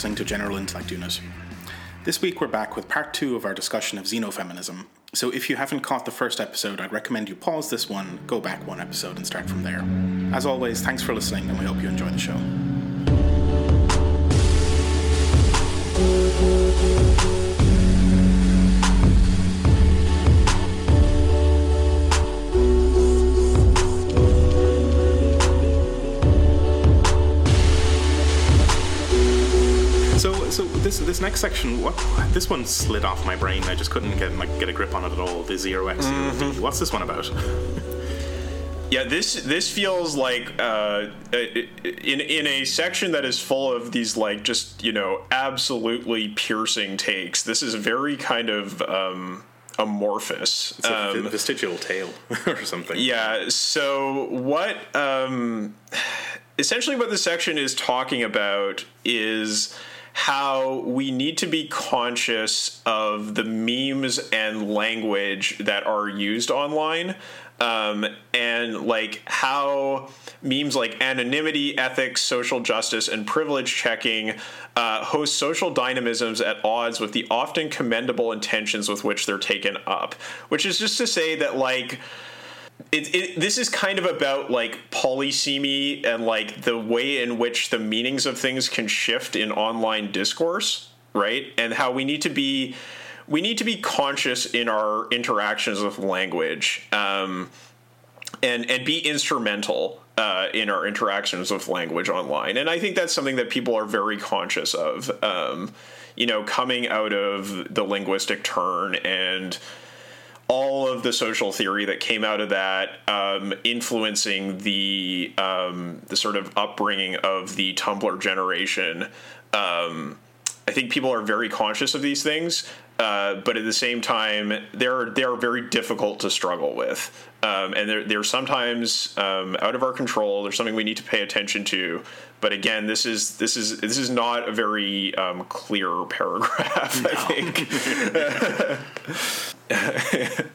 listening to General Intellect Unit. This week we're back with part two of our discussion of xenofeminism. So if you haven't caught the first episode, I'd recommend you pause this one, go back one episode, and start from there. As always, thanks for listening, and we hope you enjoy the show. This this next section, what this one slid off my brain. I just couldn't get like get a grip on it at all. The zero x zero d. What's this one about? Yeah, this this feels like uh, in in a section that is full of these like just you know absolutely piercing takes. This is very kind of um, amorphous. It's a Um, vestigial tail or something. yeah. So what? Um, essentially, what this section is talking about is how we need to be conscious of the memes and language that are used online. Um, and like how memes like anonymity, ethics, social justice, and privilege checking uh, host social dynamisms at odds with the often commendable intentions with which they're taken up. Which is just to say that, like, it, it, this is kind of about like polysemy and like the way in which the meanings of things can shift in online discourse right? And how we need to be we need to be conscious in our interactions with language um, and and be instrumental uh, in our interactions with language online. And i think that's something that people are very conscious of um, you know coming out of the linguistic turn and all of the social theory that came out of that, um, influencing the um, the sort of upbringing of the Tumblr generation. Um, I think people are very conscious of these things, uh, but at the same time, they're they're very difficult to struggle with, um, and they're they're sometimes um, out of our control. There's something we need to pay attention to. But again, this is this is this is not a very um, clear paragraph. I think.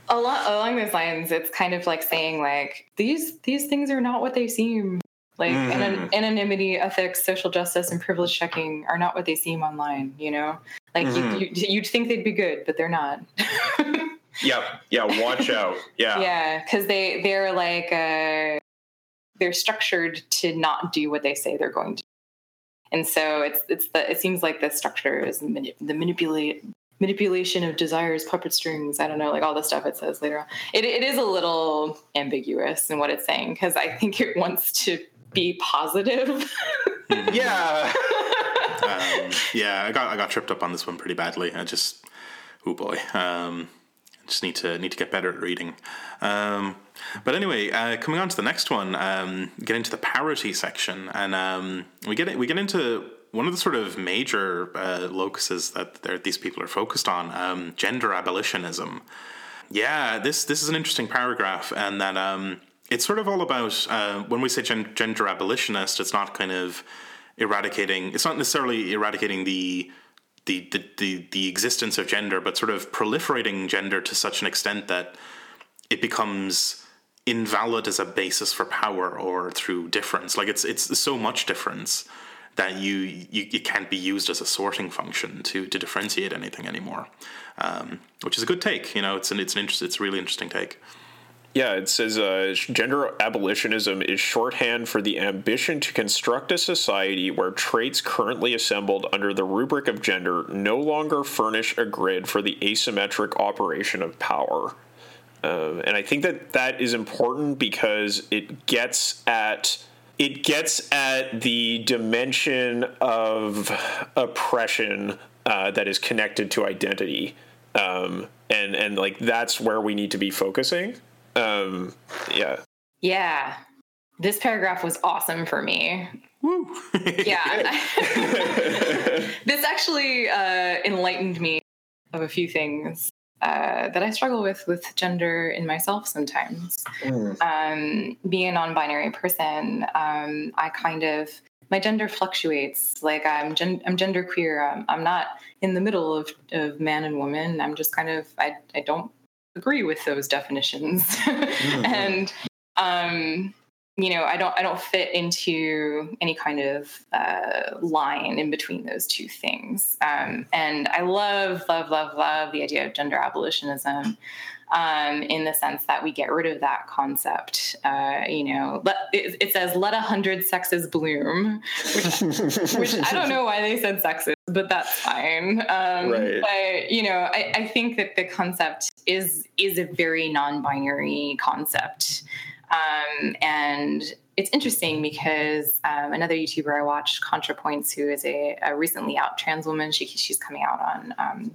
Along, along those lines, it's kind of like saying like these these things are not what they seem. Like anon- anonymity, ethics, social justice, and privilege checking are not what they seem online. You know, like you, you you'd think they'd be good, but they're not. Yep. Yeah. Watch out. Yeah. yeah, because they they're like uh, they're structured to not do what they say they're going to. And so it's it's the it seems like the structure is mani- the manipulate manipulation of desires, puppet strings. I don't know, like all the stuff it says later on. It it is a little ambiguous in what it's saying because I think it wants to be positive. Yeah. um, yeah, I got I got tripped up on this one pretty badly. I just, oh boy, um, I just need to need to get better at reading. Um, but anyway, uh, coming on to the next one, um, get into the parity section, and um, we get we get into one of the sort of major uh, locuses that these people are focused on: um, gender abolitionism. Yeah, this this is an interesting paragraph, and that um, it's sort of all about uh, when we say gen- gender abolitionist, it's not kind of eradicating. It's not necessarily eradicating the the, the the the existence of gender, but sort of proliferating gender to such an extent that it becomes invalid as a basis for power or through difference. Like it's it's so much difference that you you it can't be used as a sorting function to to differentiate anything anymore. Um, which is a good take. You know, it's an it's an interest, it's a really interesting take. Yeah, it says uh, gender abolitionism is shorthand for the ambition to construct a society where traits currently assembled under the rubric of gender no longer furnish a grid for the asymmetric operation of power. Um, and I think that that is important because it gets at it gets at the dimension of oppression uh, that is connected to identity, um, and and like that's where we need to be focusing. Um, yeah. yeah, this paragraph was awesome for me. Woo! Yeah, this actually uh, enlightened me of a few things uh, that I struggle with with gender in myself sometimes. Um, being a non-binary person, um, I kind of my gender fluctuates. Like I'm gen- I'm gender queer. I'm, I'm not in the middle of, of man and woman. I'm just kind of I I don't agree with those definitions, and um, you know, I don't I don't fit into any kind of uh, line in between those two things. Um, and I love, love, love, love the idea of gender abolitionism um, in the sense that we get rid of that concept. Uh, you know, let, it, it, says "let a hundred sexes bloom," which, which, I don't know why they said sexes, but that's fine. Um, right. But you know, I, I think that the concept is is a very non-binary concept. Um, and it's interesting because um, another YouTuber I watched, ContraPoints, who is a, a, recently out trans woman, she, she's coming out on um,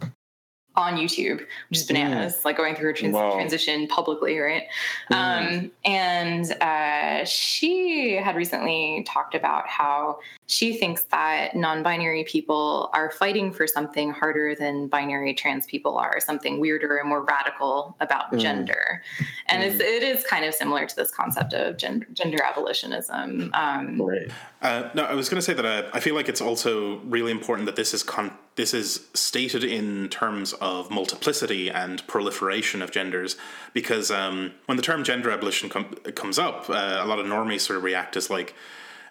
on YouTube, which is bananas, mm. like going through her trans- wow. transition publicly, right? Mm. Um, and uh, she had recently talked about how she thinks that non-binary people are fighting for something harder than binary trans people are, something weirder and more radical about mm. gender. And mm. it's, it is kind of similar to this concept of gender, gender abolitionism. Um, right. Uh, no, I was going to say that uh, I feel like it's also really important that this is con- this is stated in terms of multiplicity and proliferation of genders, because um, when the term gender abolition com- comes up, uh, a lot of normies sort of react as like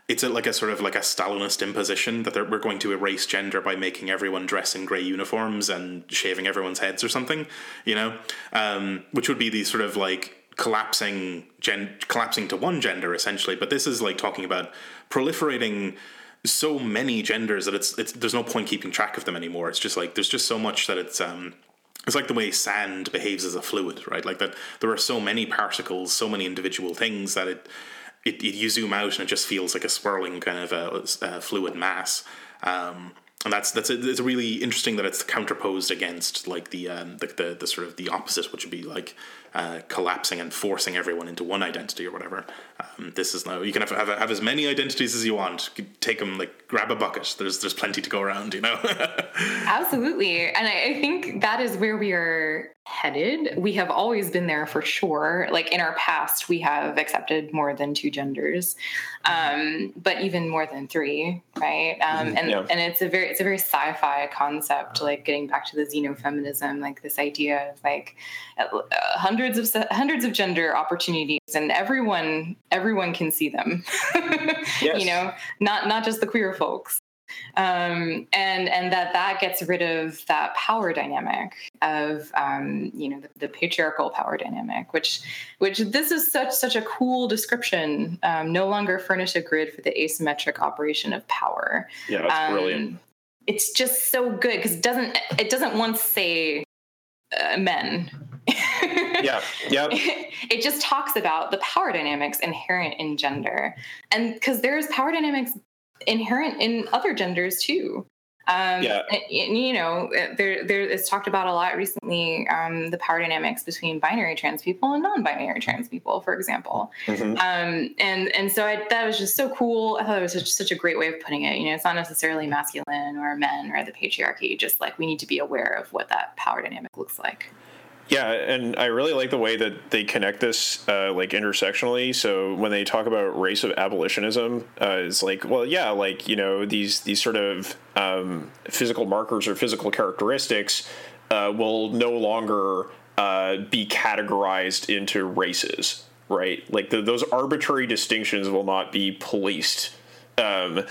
it's a, like a sort of like a Stalinist imposition that we're going to erase gender by making everyone dress in grey uniforms and shaving everyone's heads or something, you know, um, which would be the sort of like collapsing gen collapsing to one gender essentially. But this is like talking about proliferating so many genders that it's it's there's no point keeping track of them anymore. It's just like there's just so much that it's um it's like the way sand behaves as a fluid, right? Like that there are so many particles, so many individual things that it it, it, you zoom out and it just feels like a swirling kind of a, a fluid mass. Um, and that's that's a, it's really interesting that it's counterposed against like the, um, the, the the sort of the opposite, which would be like uh, collapsing and forcing everyone into one identity or whatever. Um, this is now you can have, have, have as many identities as you want. Take them like grab a bucket. There's there's plenty to go around, you know. Absolutely, and I, I think that is where we are headed. We have always been there for sure. Like in our past, we have accepted more than two genders, um, but even more than three, right? Um, mm-hmm. and yeah. and it's a very it's a very sci-fi concept. Like getting back to the xenofeminism, like this idea of like uh, hundreds of hundreds of gender opportunities, and everyone everyone can see them. yes. You know, not not just the queer folks um, and and that that gets rid of that power dynamic of um, you know the, the, patriarchal power dynamic, which which this is such such a cool description. Um, no longer furnish a grid for the asymmetric operation of power. Yeah, that's um, brilliant. It's just so good because it doesn't it doesn't once say uh, men. yeah, yeah. It just talks about the power dynamics inherent in gender, and because there's power dynamics inherent in other genders too. Um, yeah. And, you know, there, there it's talked about a lot recently. Um, the power dynamics between binary trans people and non-binary trans people, for example. Mm-hmm. Um, and and so I, that was just so cool. I thought it was such, such a great way of putting it. You know, it's not necessarily masculine or men or the patriarchy. Just like we need to be aware of what that power dynamic looks like. Yeah, and I really like the way that they connect this uh, like intersectionally. So when they talk about race of abolitionism, uh, it's like, well, yeah, like you know these these sort of um, physical markers or physical characteristics uh, will no longer uh, be categorized into races, right? Like the, those arbitrary distinctions will not be policed. Um,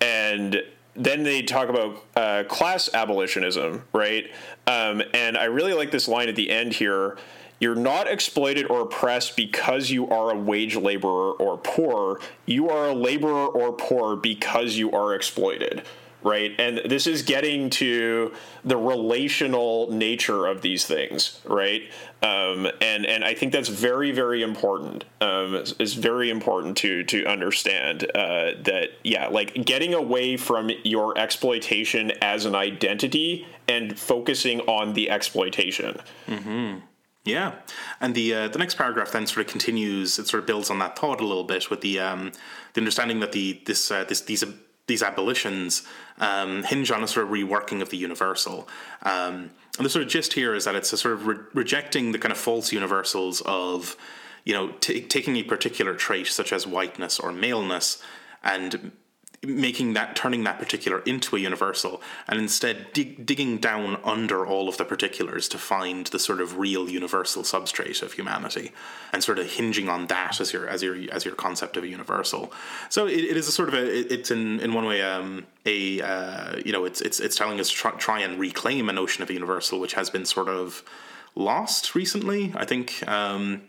and then they talk about uh, class abolitionism, right? Um, and I really like this line at the end here. You're not exploited or oppressed because you are a wage laborer or poor. You are a laborer or poor because you are exploited right? And this is getting to the relational nature of these things, right? Um, and and I think that's very very important. Um, it's, it's very important to to understand uh, that yeah, like getting away from your exploitation as an identity and focusing on the exploitation. Mm-hmm. Yeah, and the uh, the next paragraph then sort of continues. It sort of builds on that thought a little bit with the um, the understanding that the this uh, this these these abolitions um, hinge on a sort of reworking of the universal. Um, and the sort of gist here is that it's a sort of re- rejecting the kind of false universals of, you know, t- taking a particular trait such as whiteness or maleness and making that turning that particular into a universal and instead dig, digging down under all of the particulars to find the sort of real universal substrate of humanity and sort of hinging on that as your as your as your concept of a universal. So it, it is a sort of a it's in in one way um, a uh, you know it's it's it's telling us to try, try and reclaim a notion of a universal which has been sort of lost recently i think um,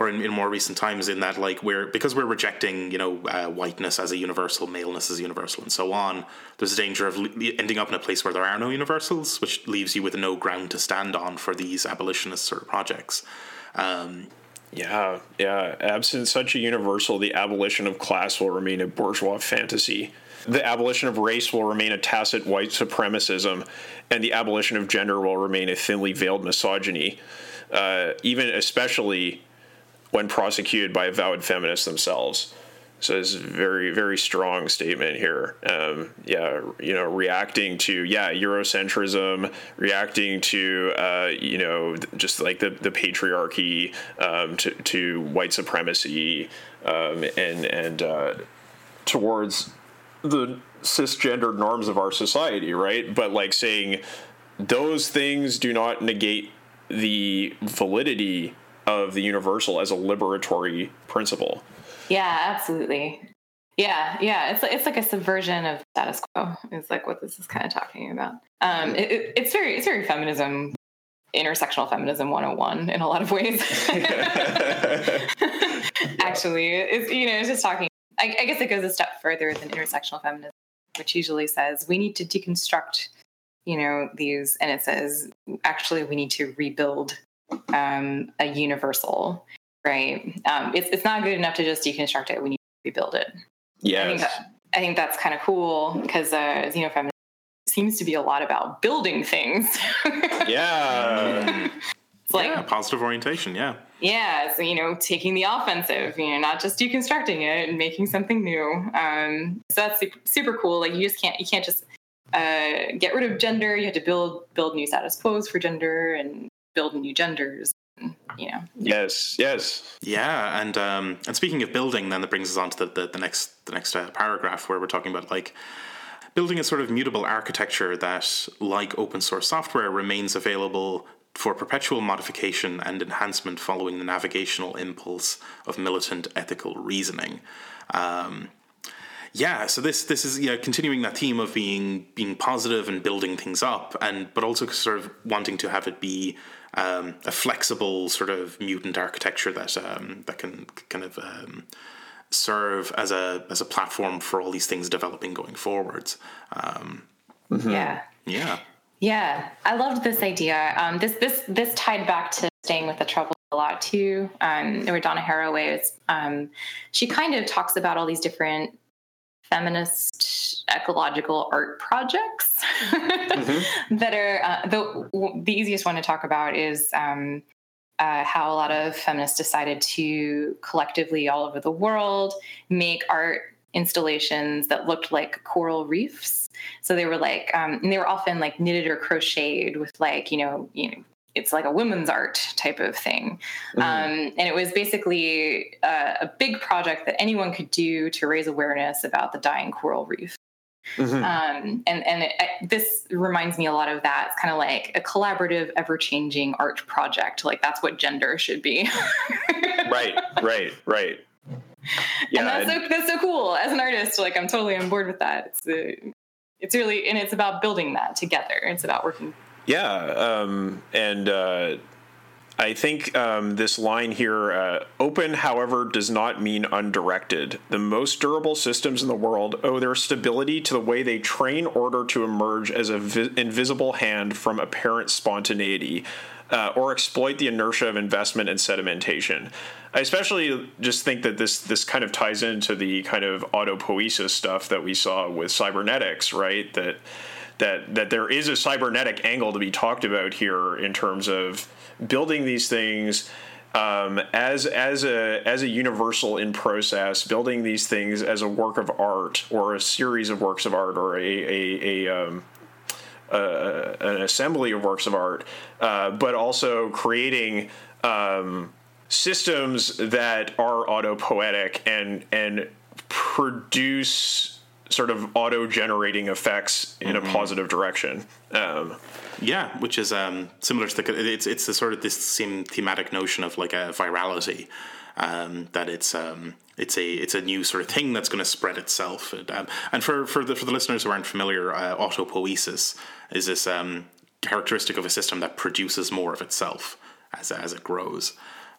or in, in more recent times in that like we're because we're rejecting you know uh, whiteness as a universal maleness as a universal and so on there's a danger of le- ending up in a place where there are no universals which leaves you with no ground to stand on for these abolitionist sort of projects. Um, yeah yeah absent such a universal the abolition of class will remain a bourgeois fantasy. The abolition of race will remain a tacit white supremacism and the abolition of gender will remain a thinly veiled misogyny. Uh, even especially when prosecuted by avowed feminists themselves. So it's a very, very strong statement here. Um, yeah, you know, reacting to yeah Eurocentrism, reacting to uh, you know just like the the patriarchy, um, to to white supremacy, um, and and uh, towards the cisgendered norms of our society, right? But like saying those things do not negate the validity of the universal as a liberatory principle. Yeah, absolutely. Yeah, yeah, it's it's like a subversion of status quo. It's like what this is kind of talking about. Um, it, it, it's very it's very feminism, intersectional feminism 101 in a lot of ways. Actually, it's you know it's just talking. I, I guess it goes a step further than intersectional feminism, which usually says we need to deconstruct, you know, these, and it says actually we need to rebuild um, a universal, right? Um, it's it's not good enough to just deconstruct it. We need to rebuild it. Yeah, I think that, I think that's kind of cool because uh, xenofeminism seems to be a lot about building things. yeah. It's like yeah, positive orientation, yeah. Yeah, so you know, taking the offensive, you know, not just deconstructing it and making something new. Um, so that's super, super cool. Like you just can't you can't just uh, get rid of gender. You have to build build new status quos for gender and build new genders. You know. Yes. Yes. Yeah, and um, and speaking of building, then that brings us on to the the, the next the next uh, paragraph where we're talking about like building a sort of mutable architecture that, like open source software, remains available for perpetual modification and enhancement following the navigational impulse of militant ethical reasoning. Um, yeah, so this this is yeah continuing that theme of being being positive and building things up, and but also sort of wanting to have it be um, a flexible sort of mutant architecture that um, that can kind of um, serve as a as a platform for all these things developing going forwards. Um, mm-hmm. Yeah. Yeah. Yeah, I loved this idea. Um, this this this tied back to staying with the trouble a lot too. Um, where Donna Haraway is, um, she kind of talks about all these different feminist ecological art projects mm-hmm. that are uh, the the easiest one to talk about is um, uh, how a lot of feminists decided to collectively all over the world make art installations that looked like coral reefs. So they were like, um, and they were often like knitted or crocheted with like you know you know it's like a women's art type of thing. Mm-hmm. Um, and it was basically uh, a big project that anyone could do to raise awareness about the dying coral reef. Mm-hmm. Um, and and it, it, this reminds me a lot of that. It's kind of like a collaborative, ever changing art project. Like that's what gender should be. right, right, right. Yeah, and that's and, so that's so cool. As an artist, like I'm totally on board with that. It's uh, it's really and it's about building that together. It's about working yeah, um, and uh, I think um, this line here uh, open, however, does not mean undirected. The most durable systems in the world owe their stability to the way they train order to emerge as an vi- invisible hand from apparent spontaneity. Uh, or exploit the inertia of investment and sedimentation. I especially just think that this this kind of ties into the kind of autopoiesis stuff that we saw with cybernetics, right? That that that there is a cybernetic angle to be talked about here in terms of building these things um, as as a as a universal in process, building these things as a work of art or a series of works of art or a a, a um, uh, an assembly of works of art, uh, but also creating um, systems that are autopoietic and and produce sort of auto generating effects in a positive direction. Um, Yeah, which is um, similar to the it's it's the sort of this same thematic notion of like a virality um, that it's um, it's a it's a new sort of thing that's going to spread itself. And, um, and for for the for the listeners who aren't familiar, uh, autopoiesis is this um, characteristic of a system that produces more of itself as as it grows.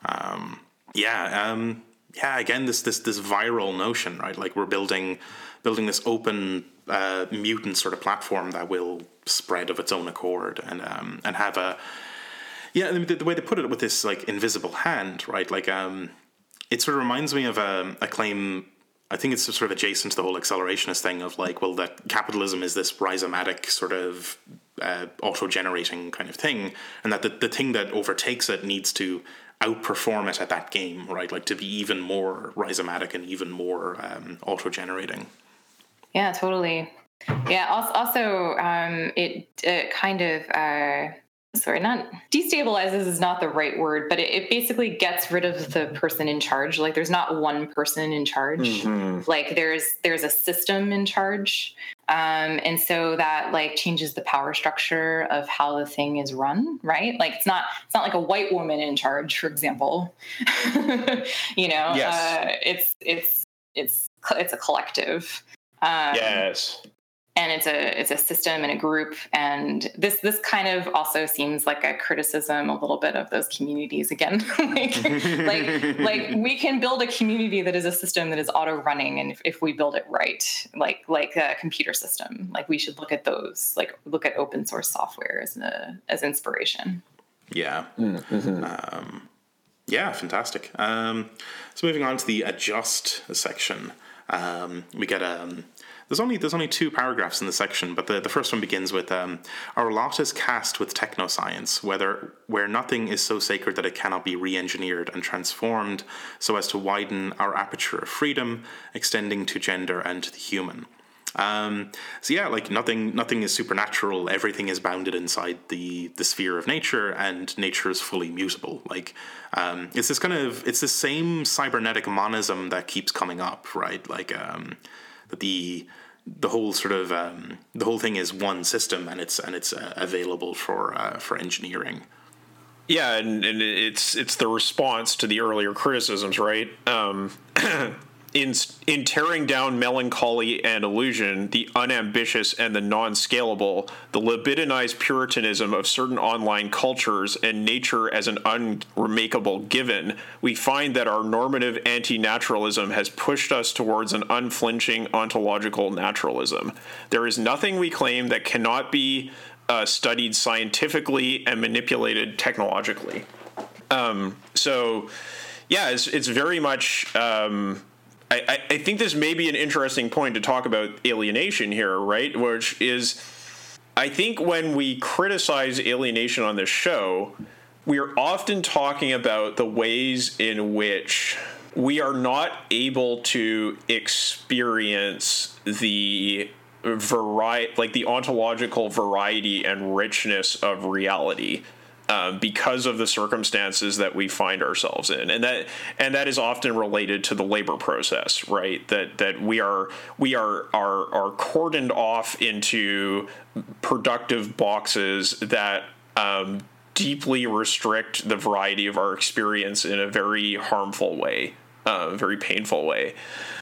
Um, yeah, um, yeah. Again, this this this viral notion, right? Like we're building building this open uh, mutant sort of platform that will spread of its own accord and um, and have a yeah. The, the way they put it with this like invisible hand, right? Like um, it sort of reminds me of a, a claim. I think it's sort of adjacent to the whole accelerationist thing of like, well, that capitalism is this rhizomatic sort of uh, auto-generating kind of thing, and that the, the thing that overtakes it needs to outperform it at that game, right? Like to be even more rhizomatic and even more um, auto-generating. Yeah, totally. Yeah. Also, also um, it, it kind of uh, sorry, not destabilizes is not the right word, but it, it, basically gets rid of the person in charge. Like there's not one person in charge. Mm-hmm. Like there's there's a system in charge. Um, and so that like changes the power structure of how the thing is run, right? Like it's not it's not like a white woman in charge, for example. you know, yes. uh, it's it's it's it's a collective. Um, yes and it's a it's a system and a group. And this this kind of also seems like a criticism a little bit of those communities again. Like, like like we can build a community that is a system that is auto running and if, if we build it right like like a computer system like we should look at those like look at open source software as a as inspiration. Yeah. Mm-hmm. um, yeah fantastic. Um, so moving on to the adjust section. Um, we get a um, there's only there's only two paragraphs in the section, but the, the first one begins with um, our lot is cast with technoscience, whether where nothing is so sacred that it cannot be re-engineered and transformed, so as to widen our aperture of freedom, extending to gender and to the human. Um, so yeah, like nothing, nothing is supernatural. Everything is bounded inside the the sphere of nature, and nature is fully mutable. Like um, it's this kind of it's the same cybernetic monism that keeps coming up, right? Like um, the the whole sort of um, the whole thing is one system and it's and it's uh, available for uh, for engineering. Yeah, and, and it's it's the response to the earlier criticisms, right? Um, in in tearing down melancholy and illusion, the unambitious and the non-scalable, the libidinized puritanism of certain online cultures and nature as an unremakable given, we find that our normative anti-naturalism has pushed us towards an unflinching ontological naturalism. There is nothing we claim that cannot be uh, studied scientifically and manipulated technologically. Um, so, yeah, it's it's very much. Um, I, I think this may be an interesting point to talk about alienation here, right? Which is, I think when we criticize alienation on this show, we are often talking about the ways in which we are not able to experience the variety, like the ontological variety and richness of reality um, because of the circumstances that we find ourselves in, and that and that is often related to the labor process, right? That that we are we are are are cordoned off into productive boxes that um, deeply restrict the variety of our experience in a very harmful way, a uh, very painful way.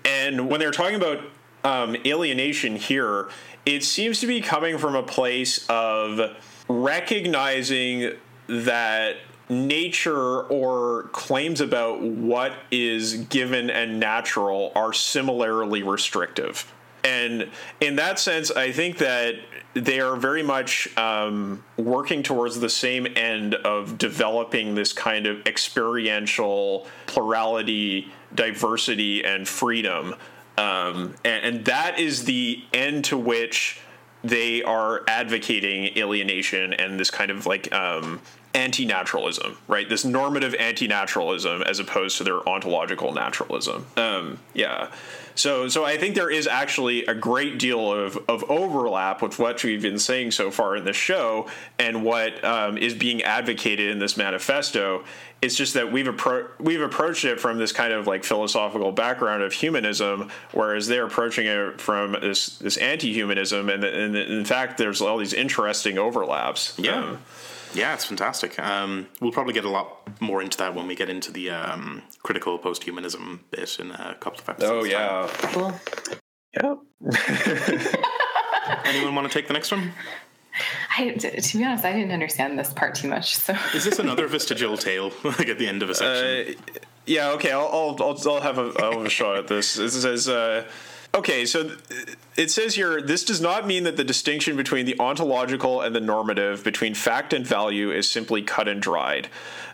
And when they're talking about um, alienation here, it seems to be coming from a place of recognizing that nature or claims about what is given and natural are similarly restrictive. And in that sense, I think that they are very much um, working towards the same end of developing this kind of experiential plurality, diversity, and freedom. Um, and, and that is the end to which they are advocating alienation and this kind of like um, anti-naturalism, right? This normative anti-naturalism as opposed to their ontological naturalism. Um, yeah. So, so I think there is actually a great deal of, of overlap with what we've been saying so far in the show and what um, is being advocated in this manifesto. It's just that we've appro- we've approached it from this kind of like philosophical background of humanism, whereas they're approaching it from this this anti-humanism, and, and in fact, there's all these interesting overlaps. Yeah. Um, Yeah, it's fantastic. Um, we'll probably get a lot more into that when we get into the um, critical post-humanism bit in a couple of episodes. oh time. yeah, Cool. yeah. Anyone want to take the next one? I, to be honest, I didn't understand this part too much. So Is this another vestigial tail? like at the end of a section? Uh, yeah, okay. I'll I'll I'll, I'll have a I'll have a shot at this. It says. Uh, Okay, so it says here this does not mean that the distinction between the ontological and the normative, between fact and value, is simply cut and dried.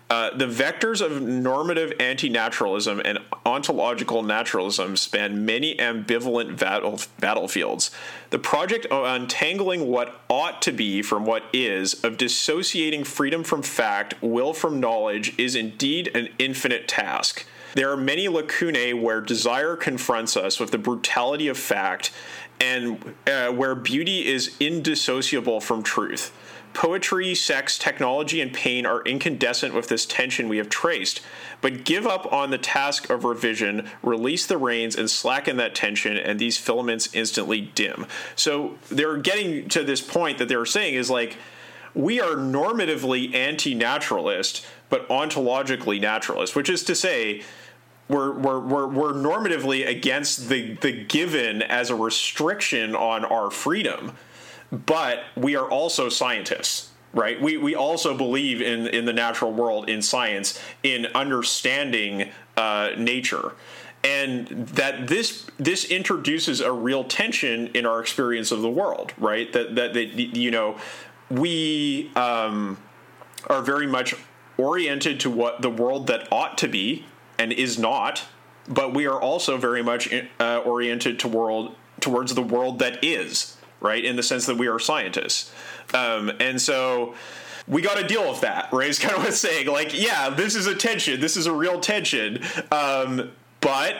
Uh, the vectors of normative anti naturalism and ontological naturalism span many ambivalent battle- battlefields. The project of untangling what ought to be from what is, of dissociating freedom from fact, will from knowledge, is indeed an infinite task. There are many lacunae where desire confronts us with the brutality of fact and uh, where beauty is indissociable from truth. Poetry, sex, technology, and pain are incandescent with this tension we have traced. But give up on the task of revision, release the reins, and slacken that tension, and these filaments instantly dim. So they're getting to this point that they're saying is like, we are normatively anti-naturalist but ontologically naturalist which is to say we're, we're, we're, we're normatively against the, the given as a restriction on our freedom. But we are also scientists right? We, we also believe in, in the natural world in science in understanding uh, nature. And that this this introduces a real tension in our experience of the world right? That that, that you know we um, are very much oriented to what the world that ought to be and is not, but we are also very much uh, oriented to world towards the world that is, right? In the sense that we are scientists, um, and so we got to deal with that. Right? It's kind of what saying. Like, yeah, this is a tension. This is a real tension, um, but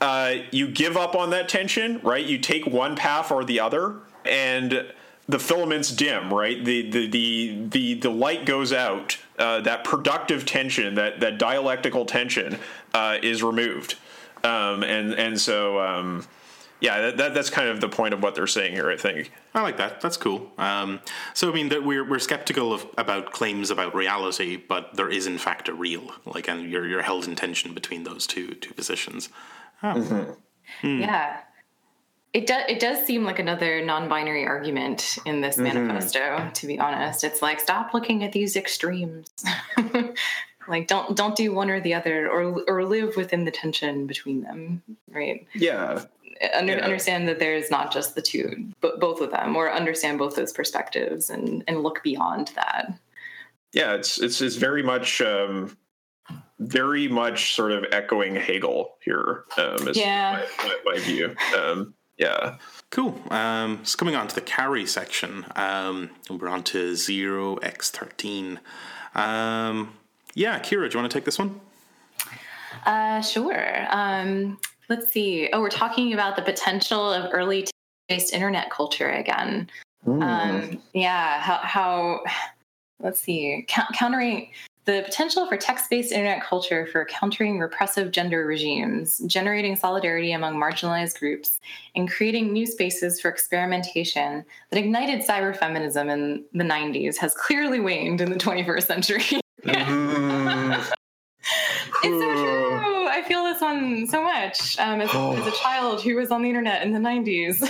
uh, you give up on that tension, right? You take one path or the other, and the filaments dim, right? The the the the, the light goes out. Uh, that productive tension, that that dialectical tension, uh, is removed, um, and and so um, yeah, that, that that's kind of the point of what they're saying here. I think. I like that. That's cool. Um, so I mean, that we're we're skeptical of about claims about reality, but there is in fact a real. Like, and you're you're held in tension between those two two positions. yeah, it does. It does seem like another non-binary argument in this manifesto. To be honest, it's like stop looking at these extremes. like don't don't do one or the other, or or live within the tension between them. Right. Yeah. Under, Yeah. Understand that there is not just the two, but both of them, or understand both those perspectives and and look beyond that. Yeah, it's it's it's very much um, very much sort of echoing Hegel here. Um, is Yeah. my, my, my view. Um, yeah. Cool. Um, so coming on to the carry section, um, we're on to 0x13. Um, yeah, Kira, do you want to take this one? Uh, sure. Um, let's see. Oh, we're talking about the potential of early based internet culture again. Um, yeah, how, how let's see, countering the potential for text based internet culture for countering repressive gender regimes, generating solidarity among marginalized groups, and creating new spaces for experimentation that ignited cyberfeminism in the 90s has clearly waned in the 21st century. Mm. It's so true. I feel this one so much um, as, as a child who was on the internet in the 90s.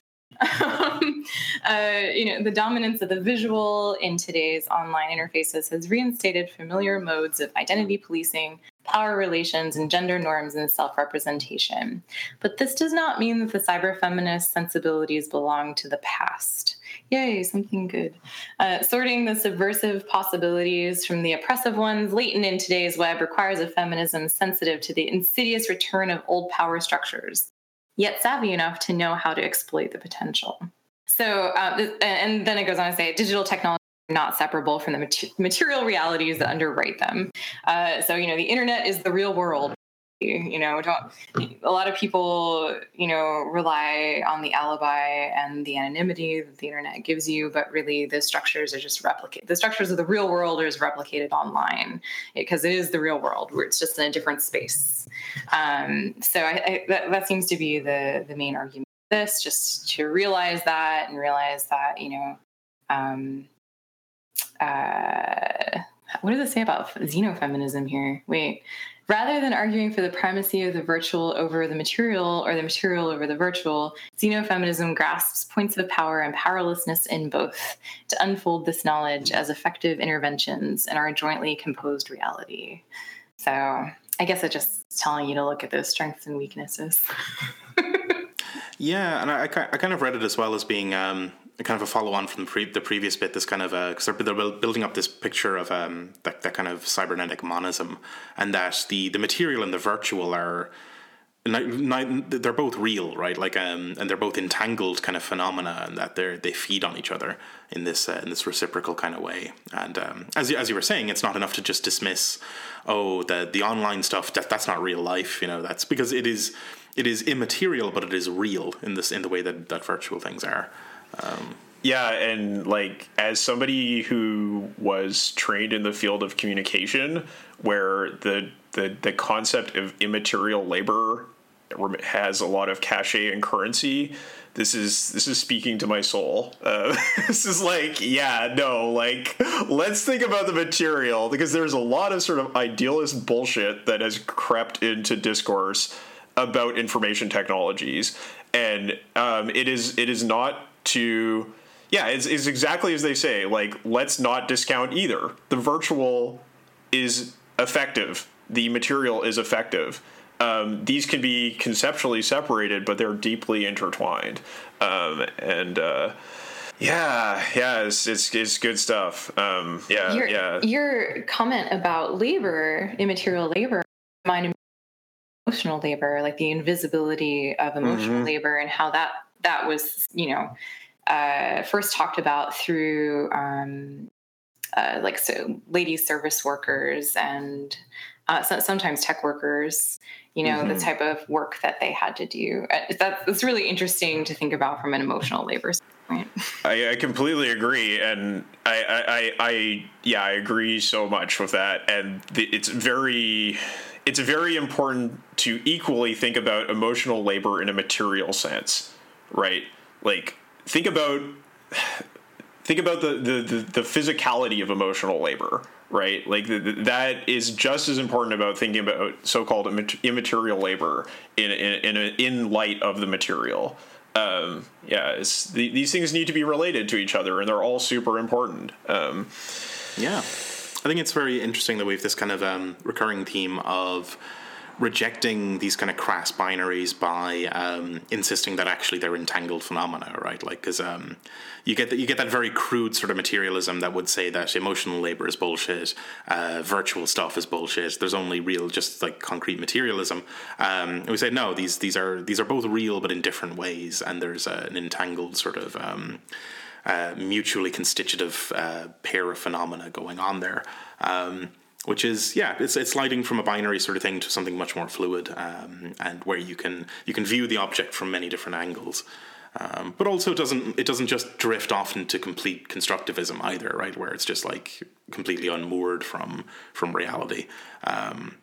um, uh, you know, the dominance of the visual in today's online interfaces has reinstated familiar modes of identity policing, power relations, and gender norms and self representation. But this does not mean that the cyber feminist sensibilities belong to the past. Yay, something good. Uh, sorting the subversive possibilities from the oppressive ones latent in today's web requires a feminism sensitive to the insidious return of old power structures, yet savvy enough to know how to exploit the potential. So, uh, and then it goes on to say digital technology are not separable from the material realities that underwrite them. Uh, so, you know, the internet is the real world. You know don't a lot of people you know rely on the alibi and the anonymity that the internet gives you but really the structures are just replicate the structures of the real world are just replicated online because it, it is the real world where it's just in a different space. Um, so I, I, that, that seems to be the the main argument of this just to realize that and realize that you know um, uh, what does it say about xenofeminism here? Wait Rather than arguing for the primacy of the virtual over the material or the material over the virtual, xenofeminism grasps points of power and powerlessness in both to unfold this knowledge as effective interventions in our jointly composed reality. So I guess it's just telling you to look at those strengths and weaknesses. yeah, and I, I kind of read it as well as being um, kind of a follow on from the, pre- the previous bit. This kind of because they're, they're building up this picture of um, that, that kind of cybernetic monism, and that the the material and the virtual are they're both real, right? Like, um, and they're both entangled kind of phenomena, and that they they feed on each other in this uh, in this reciprocal kind of way. And um, as you, as you were saying, it's not enough to just dismiss, oh, the the online stuff that that's not real life. You know, that's because it is it is immaterial, but it is real in this in the way that that virtual things are. Um, yeah, and like as somebody who was trained in the field of communication, where the the the concept of immaterial labor has a lot of cachet and currency. This is this is speaking to my soul. Uh, this is like, yeah, no, like let's think about the material because there's a lot of sort of idealist bullshit that has crept into discourse about information technologies, and um, it is it is not to yeah it's, it's exactly as they say like let's not discount either. The virtual is effective. The material is effective. Um, these can be conceptually separated but they're deeply intertwined. Um, and uh, yeah yeah it's, it's, it's good stuff. Um, yeah your, yeah. your comment about labor immaterial labor mind emotional labor like the invisibility of emotional mm-hmm. labor and how that that was you know uh, first talked about through um, uh, like so ladies service workers and uh, so, sometimes tech workers you know mm-hmm. the type of work that they had to do. Uh, that's really interesting to think about from an emotional labor standpoint. I, I completely agree and I, I, I yeah i agree so much with that and the, it's very it's very important to equally think about emotional labor in a material sense right? Like think about think about the, the, the, the physicality of emotional labor right? Like the, the, that is just as important about thinking about so-called immaterial labor in in in, in light of the material. Um, yeah the, these things need to be related to each other and they're all super important. Um, yeah. I think it's very interesting that we have this kind of um, recurring theme of rejecting these kind of crass binaries by um, insisting that actually they're entangled phenomena, right? Like, because um, you get that you get that very crude sort of materialism that would say that emotional labor is bullshit, uh, virtual stuff is bullshit. There's only real, just like concrete materialism. Um, we say no, these these are these are both real, but in different ways, and there's uh, an entangled sort of. Um, uh, mutually constitutive uh, pair of phenomena going on there. Um, which is yeah, it's it's sliding from a binary sort of thing to something much more fluid, um, and where you can you can view the object from many different angles. Um, but also, it doesn't it doesn't just drift off into complete constructivism either, right? Where it's just like completely unmoored from from reality. Um,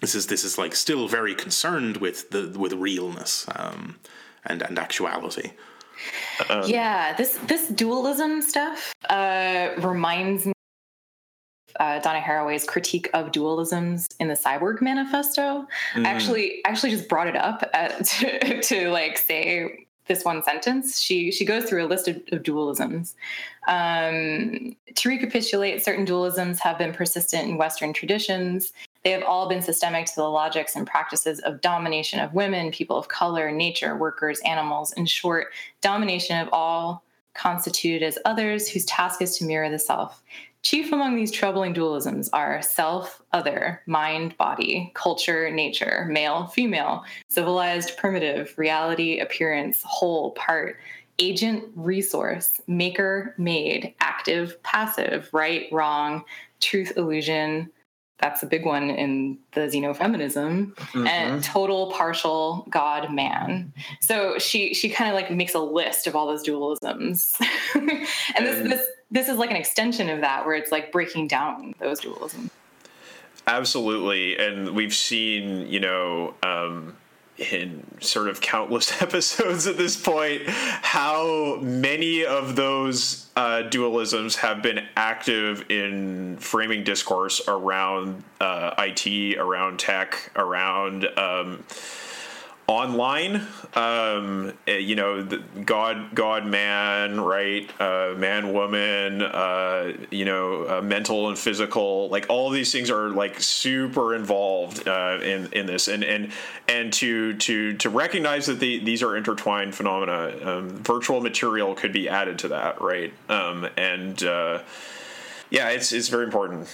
this is this is like still very concerned with the with realness um, and and actuality. Um, yeah, this this dualism stuff uh, reminds me uh, Donna Haraway's critique of dualisms in the Cyborg Manifesto. Mm. I actually actually just brought it up at, to, to like say this one sentence. She she goes through a list of, of dualisms. Um, to recapitulate, certain dualisms have been persistent in Western traditions. They have all been systemic to the logics and practices of domination of women, people of color, nature, workers, animals. In short, domination of all constituted as others whose task is to mirror the self. Chief among these troubling dualisms are self, other, mind, body, culture, nature, male, female, civilized, primitive, reality, appearance, whole, part, agent, resource, maker, made, active, passive, right, wrong, truth, illusion, that's a big one in the xenofeminism. Mm-hmm. and total partial god man. So she she kind of like makes a list of all those dualisms. And this this this is like an extension of that where it's like breaking down those dualisms absolutely. And we've seen you know um in sort of countless episodes at this point how many of those uh, dualisms have been active in framing discourse around uh, IT, around tech, around um, online um, eh, you know god god man right uh, man woman uh, you know uh, mental and physical like all these things are like super involved uh, in in this. And and and to to to recognize that the, these are intertwined phenomena um, virtual material could be added to that right? Um, and uh, yeah it's it's very important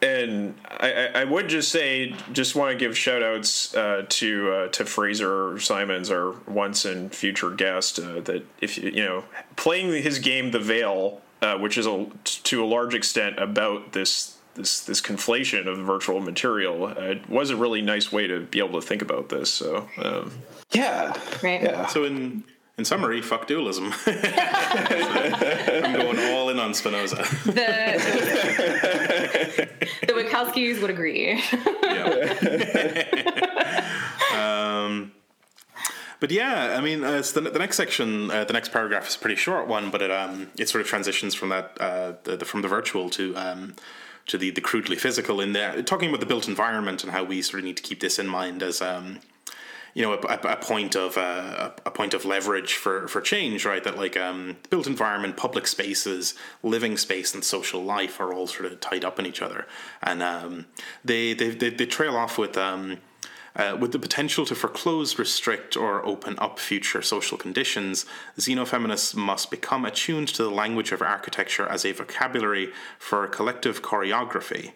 and I, I would just say, just want to give shout outs uh, to uh, to Fraser Simons, our once and future guest. Uh, that if you know playing his game, The Veil, uh, which is a, to a large extent about this this this conflation of virtual material, uh, was a really nice way to be able to think about this. So um, yeah, right. Yeah. So in in summary, fuck dualism. I'm going all in on Spinoza. The, the Wachowskis would agree. um, but yeah, I mean, uh, the, the next section, uh, the next paragraph is a pretty short one, but it um, it sort of transitions from that uh, the, the, from the virtual to um, to the the crudely physical in there, talking about the built environment and how we sort of need to keep this in mind as um, you know a, a point of uh, a point of leverage for for change, right? That like um, built environment, public spaces, living space, and social life are all sort of tied up in each other, and um, they, they, they they trail off with. Um, uh, with the potential to foreclose, restrict, or open up future social conditions, xenofeminists must become attuned to the language of architecture as a vocabulary for collective choreography,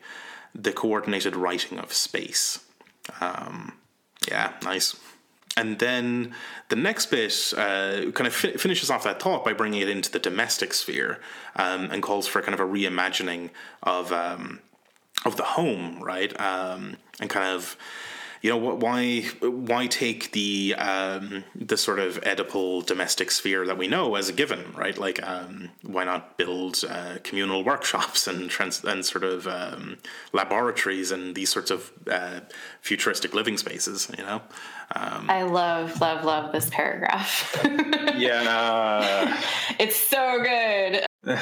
the coordinated writing of space. Um, yeah, nice. And then the next bit uh, kind of fi- finishes off that thought by bringing it into the domestic sphere um, and calls for kind of a reimagining of um, of the home, right? Um, and kind of you know why why take the um, the sort of Oedipal domestic sphere that we know as a given, right? Like um, why not build uh, communal workshops and trans- and sort of um, laboratories and these sorts of uh, futuristic living spaces, you know? Um, I love love love this paragraph. yeah, it's so good.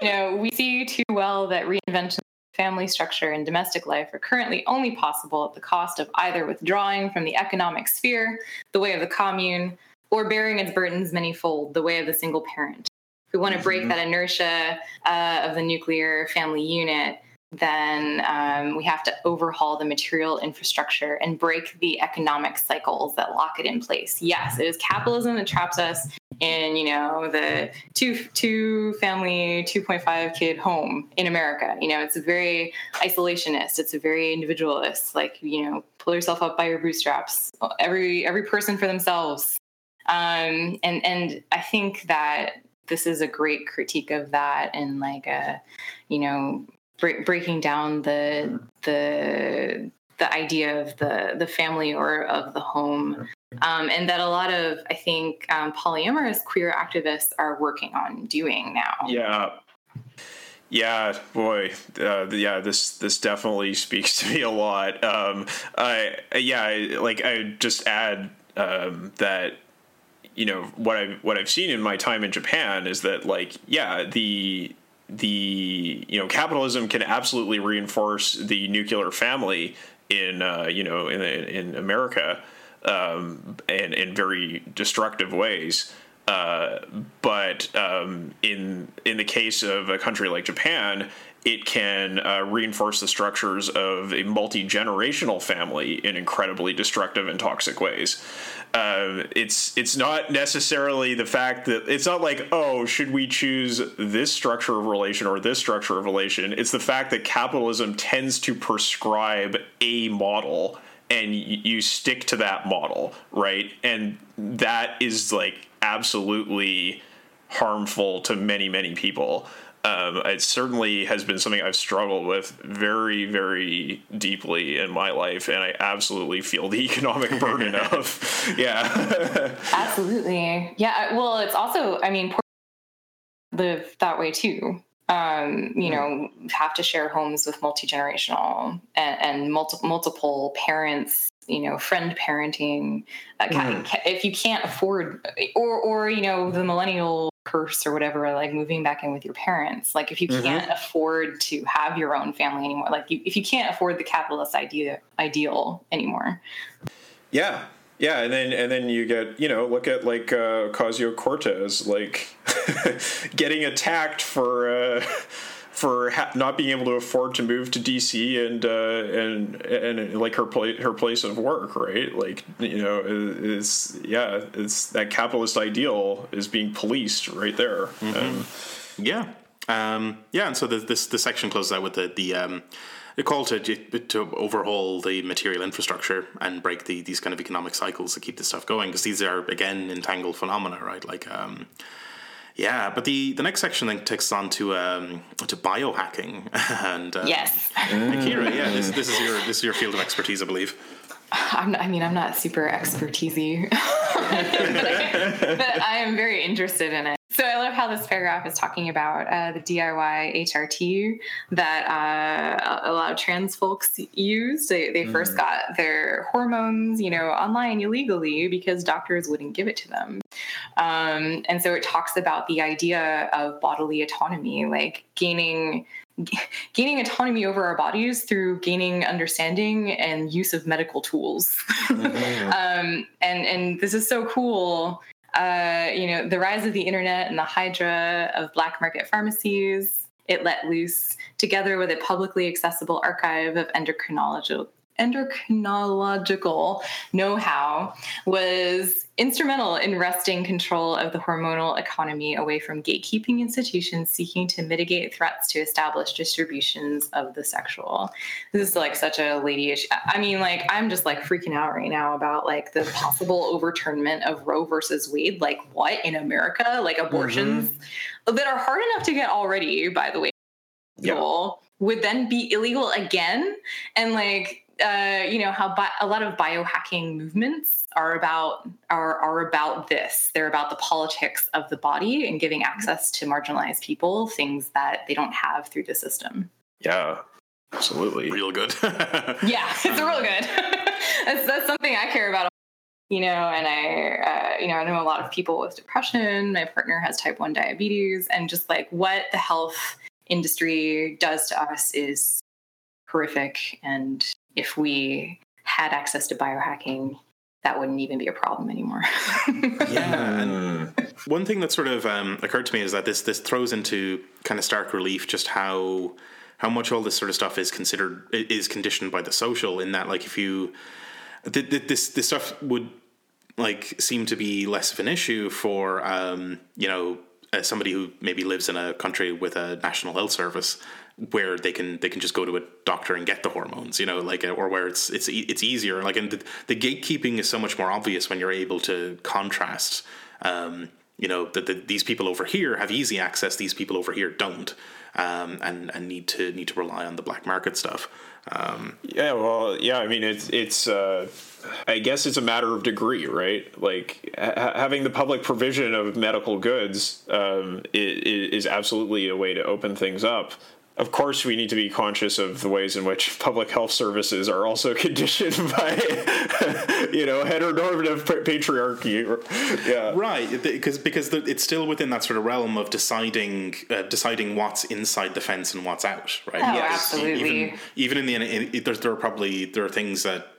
you know, we see too well that reinvention family structure and domestic life are currently only possible at the cost of either withdrawing from the economic sphere, the way of the commune, or bearing its burdens manyfold, the way of the single parent. If we want to break mm-hmm. that inertia uh, of the nuclear family unit, then um, we have to overhaul the material infrastructure and break the economic cycles that lock it in place. Yes, it is capitalism that traps us in, you know, the two two family, two point five kid home in America. You know, it's a very isolationist. It's a very individualist. Like, you know, pull yourself up by your bootstraps. Every every person for themselves. Um, and and I think that this is a great critique of that and like a you know breaking down the the the idea of the the family or of the home. Um, and that a lot of i think um, polyamorous queer activists are working on doing now. Yeah. Yeah boy uh, yeah this this definitely speaks to me a lot. Um, i yeah like i just add um, that you know what i what i've seen in my time in japan is that like yeah the the you know capitalism can absolutely reinforce the nuclear family in uh, you know in in America um, and in very destructive ways. Uh, but um, in in the case of a country like Japan, it can uh, reinforce the structures of a multi generational family in incredibly destructive and toxic ways. Uh, it's it's not necessarily the fact that it's not like oh should we choose this structure of relation or this structure of relation. It's the fact that capitalism tends to prescribe a model and you stick to that model, right? And that is like absolutely harmful to many many people Um, it certainly has been something I've struggled with very, very deeply in my life, and I absolutely feel the economic burden of, yeah. absolutely, yeah. Well, it's also, I mean, live that way too. Um, you know, have to share homes with multi generational and, and multiple multiple parents you know friend parenting uh, mm. if you can't afford or or you know the millennial curse or whatever like moving back in with your parents like if you mm-hmm. can't afford to have your own family anymore like you, if you can't afford the capitalist idea ideal anymore yeah yeah and then and then you get you know look at like uh Cortez like getting attacked for uh for ha- not being able to afford to move to DC and uh, and and like her place her place of work, right? Like you know, is yeah, it's that capitalist ideal is being policed right there. Mm-hmm. Um, yeah, um, yeah, and so the, this the section closes out with the the. Um, a call to to overhaul the material infrastructure and break the these kind of economic cycles to keep this stuff going because these are again entangled phenomena, right? Like um, yeah, but the, the next section then takes on to um, to biohacking and uh, yes, Akira. Yeah, this, this is your this is your field of expertise, I believe. I'm, I mean, I'm not super expertisey, but, I, but I am very interested in it. So I love how this paragraph is talking about uh, the DIY HRT that uh, a lot of trans folks use. They, they mm. first got their hormones, you know, online illegally because doctors wouldn't give it to them. Um, and so it talks about the idea of bodily autonomy, like gaining gaining autonomy over our bodies through gaining understanding and use of medical tools. Mm-hmm. um, and and this is so cool uh, you know, the rise of the internet and the hydra of black market pharmacies, it let loose, together with a publicly accessible archive of endocrinological endocrinological know-how was instrumental in wresting control of the hormonal economy away from gatekeeping institutions seeking to mitigate threats to established distributions of the sexual. This is like such a lady issue. I mean, like I'm just like freaking out right now about like the possible overturnment of Roe versus Wade. Like what in America? Like abortions mm-hmm. that are hard enough to get already, by the way. Yeah. Would then be illegal again, and like uh, you know how bi- a lot of biohacking movements are about are are about this. They're about the politics of the body and giving access to marginalized people things that they don't have through the system. Yeah, absolutely. Real good. yeah, it's real good. that's that's something I care about. You know, and I, uh, you know, I know a lot of people with depression. My partner has type one diabetes, and just like what the health industry does to us is horrific and if we had access to biohacking, that wouldn't even be a problem anymore. yeah, and one thing that sort of um, occurred to me is that this this throws into kind of stark relief just how how much all this sort of stuff is considered is conditioned by the social. In that, like, if you this this stuff would like seem to be less of an issue for um, you know uh, somebody who maybe lives in a country with a national health service where they can they can just go to a doctor and get the hormones, you know, like or where it's it's it's easier. Like and the, the gatekeeping is so much more obvious when you're able to contrast. Um, you know that the, these people over here have easy access; these people over here don't, um, and and need to need to rely on the black market stuff. Um, yeah, well, yeah. I mean, it's it's. Uh, I guess it's a matter of degree, right? Like ha- having the public provision of medical goods um, is, is absolutely a way to open things up of course, we need to be conscious of the ways in which public health services are also conditioned by, you know, heteronormative patriarchy. Yeah, right. Because because it's still within that sort of realm of deciding uh, deciding what's inside the fence and what's out. Right. Oh, yes. absolutely. Even, even in the in, there, there are probably there are things that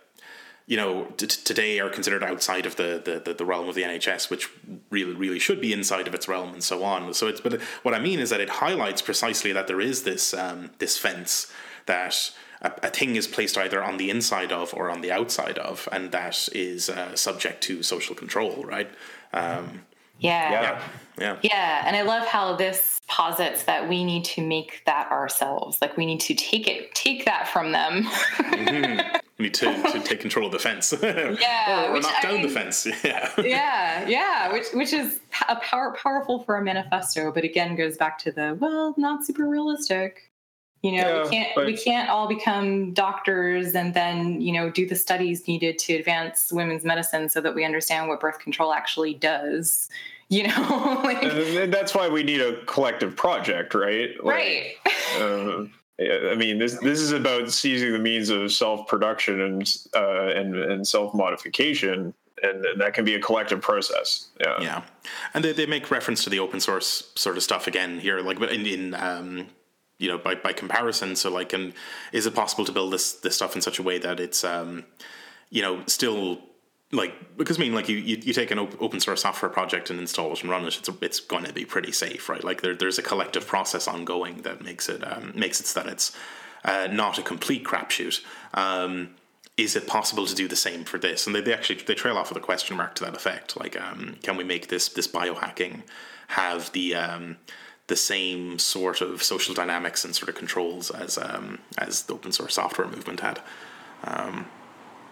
you know, t- today are considered outside of the, the, the, realm of the NHS, which really, really should be inside of its realm and so on. So it's, but what I mean is that it highlights precisely that there is this, um, this fence that a, a, thing is placed either on the inside of or on the outside of, and that is uh, subject to social control, right? Um, yeah. yeah. Yeah. Yeah. And I love how this posits that we need to make that ourselves. Like we need to take it, take that from them. mm-hmm. We need to, to take control of the fence. Yeah, or, or knock I down the fence. Yeah. yeah, yeah, which which is a power powerful for a manifesto, but again goes back to the well, not super realistic. You know, Yeah, we can't but- we can't all become doctors and then you know do the studies needed to advance women's medicine so that we understand what birth control actually does. You know, like, And that's why we need a collective project, right? Like, right? uh, yeah, I mean, this this is about seizing the means of self production and uh, and and self modification, and, and that can be a collective process. Yeah. Yeah, and they, they make reference to the open source sort of stuff again here, like but in, in um, you know by by comparison. So like, and is it possible to build this this stuff in such a way that it's um, you know still like because I mean like you, you, you take an op- open source software project and install it and run it, it's it's going to be pretty safe, right? Like there, there's a collective process ongoing that makes it um, makes it so that it's uh, not a complete crapshoot. Um, is it possible to do the same for this? And they, they actually they trail off with a question mark to that effect. Like, um, can we make this this biohacking have the um, the same sort of social dynamics and sort of controls as um, as the open source software movement had?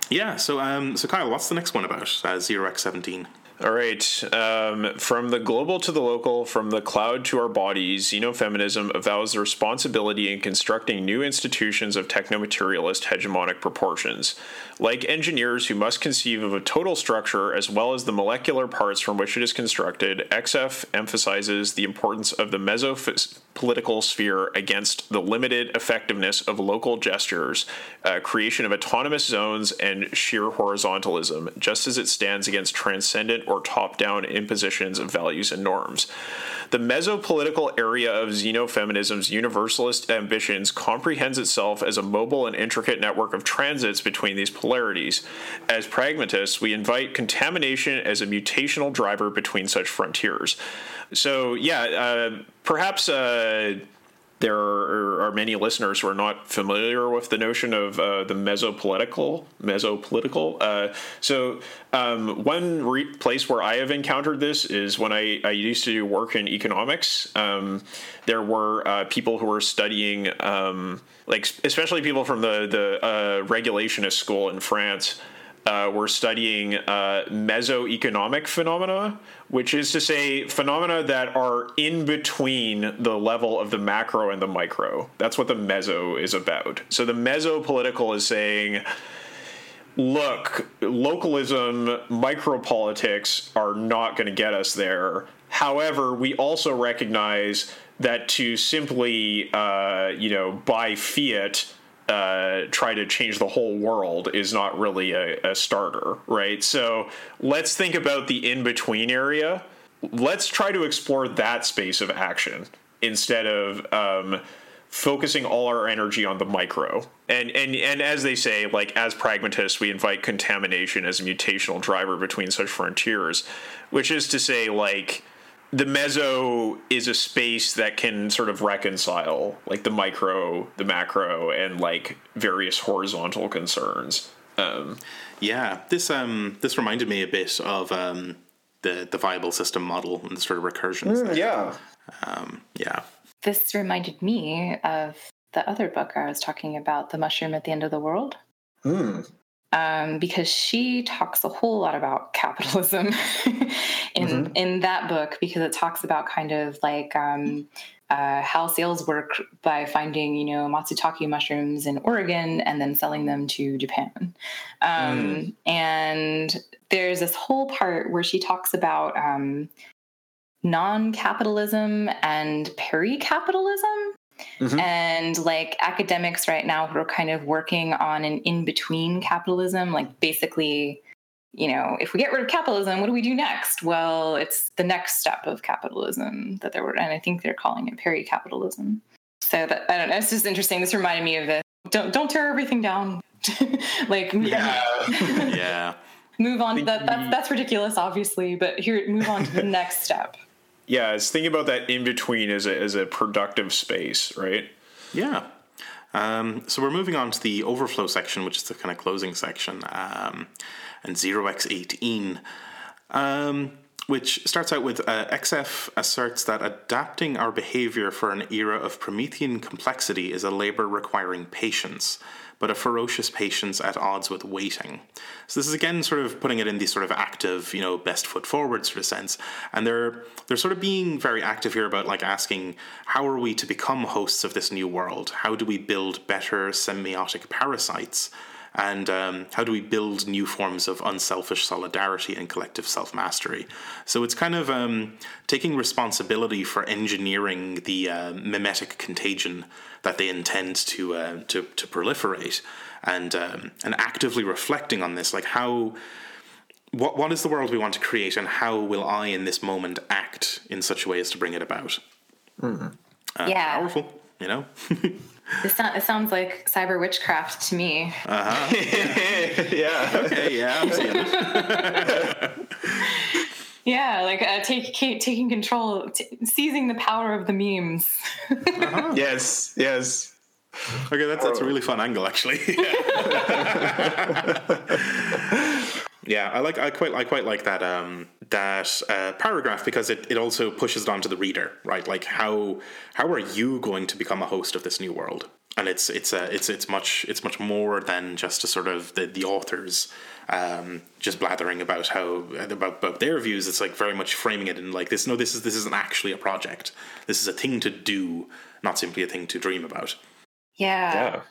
Yeah. So um, so Kyle, what's the next one about? Uh, Zero X seventeen. All right. Um, from the global to the local, from the cloud to our bodies, xenofeminism avows the responsibility in constructing new institutions of technomaterialist hegemonic proportions. Like engineers who must conceive of a total structure as well as the molecular parts from which it is constructed, XF emphasizes the importance of the mesopolitical sphere against the limited effectiveness of local gestures, uh, creation of autonomous zones, and sheer horizontalism, just as it stands against transcendent or top down impositions of values and norms. The mesopolitical area of xenofeminism's universalist ambitions comprehends itself as a mobile and intricate network of transits between these polarities. As pragmatists, we invite contamination as a mutational driver between such frontiers. So, yeah, uh, perhaps. Uh, there are, are many listeners who are not familiar with the notion of uh, the mesopolitical. Mesopolitical. Uh, so, um, one re- place where I have encountered this is when I, I used to work in economics. Um, there were uh, people who were studying, um, like especially people from the the uh, regulationist school in France. Uh, were studying uh, mesoeconomic phenomena, which is to say phenomena that are in between the level of the macro and the micro. That's what the meso is about. So the meso political is saying, look, localism, micropolitics are not going to get us there. However, we also recognize that to simply, uh, you know, by fiat uh, try to change the whole world is not really a, a starter, right? So let's think about the in between area. Let's try to explore that space of action instead of um, focusing all our energy on the micro. And and and as they say, like as pragmatists, we invite contamination as a mutational driver between such frontiers, which is to say, like the mezzo is a space that can sort of reconcile like the micro, the macro, and like various horizontal concerns. Um, Yeah, this um this reminded me a bit of um the the viable system model and the sort of recursions. there. yeah. Um, yeah. This reminded me of the other book I was talking about, The Mushroom at the End of the World. Hmm. Um, because she talks a whole lot about capitalism in Mhm. in that book because it talks about kind of like um, uh, how sales work by finding you know matsutake mushrooms in Oregon and then selling them to Japan. Um, And there's this whole part where she talks about um, non-capitalism and peri-capitalism Mhm. and like academics right now who are kind of working on an in-between capitalism like basically you know if we get rid of capitalism what do we do next well it's the next step of capitalism that they're and i think they're calling it peri-capitalism so that i don't know it's just interesting this reminded me of this don't don't tear everything down like Yeah. Yeah. move on that, that's that's ridiculous obviously but here move on to the next step yeah, it's thinking about that in between as a as a productive space, right? Yeah. Um, so we're moving on to the overflow section, which is the kind of closing section, um, and 0x18. Um, which starts out with uh, XF asserts that adapting our behavior for an era of Promethean complexity is a labor requiring patience, but a ferocious patience at odds with waiting. So this is again sort of putting it in the sort of active, you know, best foot forward sort of sense. And they're they're sort of being very active here about like asking how are we to become hosts of this new world? How do we build better semiotic parasites? And um, how do we build new forms of unselfish solidarity and collective self mastery? So it's kind of um, taking responsibility for engineering the uh, mimetic contagion that they intend to uh, to, to proliferate, and um, and actively reflecting on this, like how. What, what is the world we want to create, and how will I, in this moment, act in such a way as to bring it about? Mm-hmm. Uh, yeah, powerful, you know. This so- it sounds like cyber witchcraft to me. Uh huh. yeah. Okay. Yeah, I'm seeing it. yeah, like uh, take, taking control, t- seizing the power of the memes. uh-huh. Yes. Yes. Okay, that's that's a really fun angle, actually. yeah, I like I quite I quite like that um, that uh, paragraph because it, it also pushes it onto the reader, right? Like how how are you going to become a host of this new world? And it's it's a uh, it's it's much it's much more than just a sort of the the authors um, just blathering about how about, about their views. It's like very much framing it in like this. No, this is this isn't actually a project. This is a thing to do, not simply a thing to dream about. Yeah. Yeah.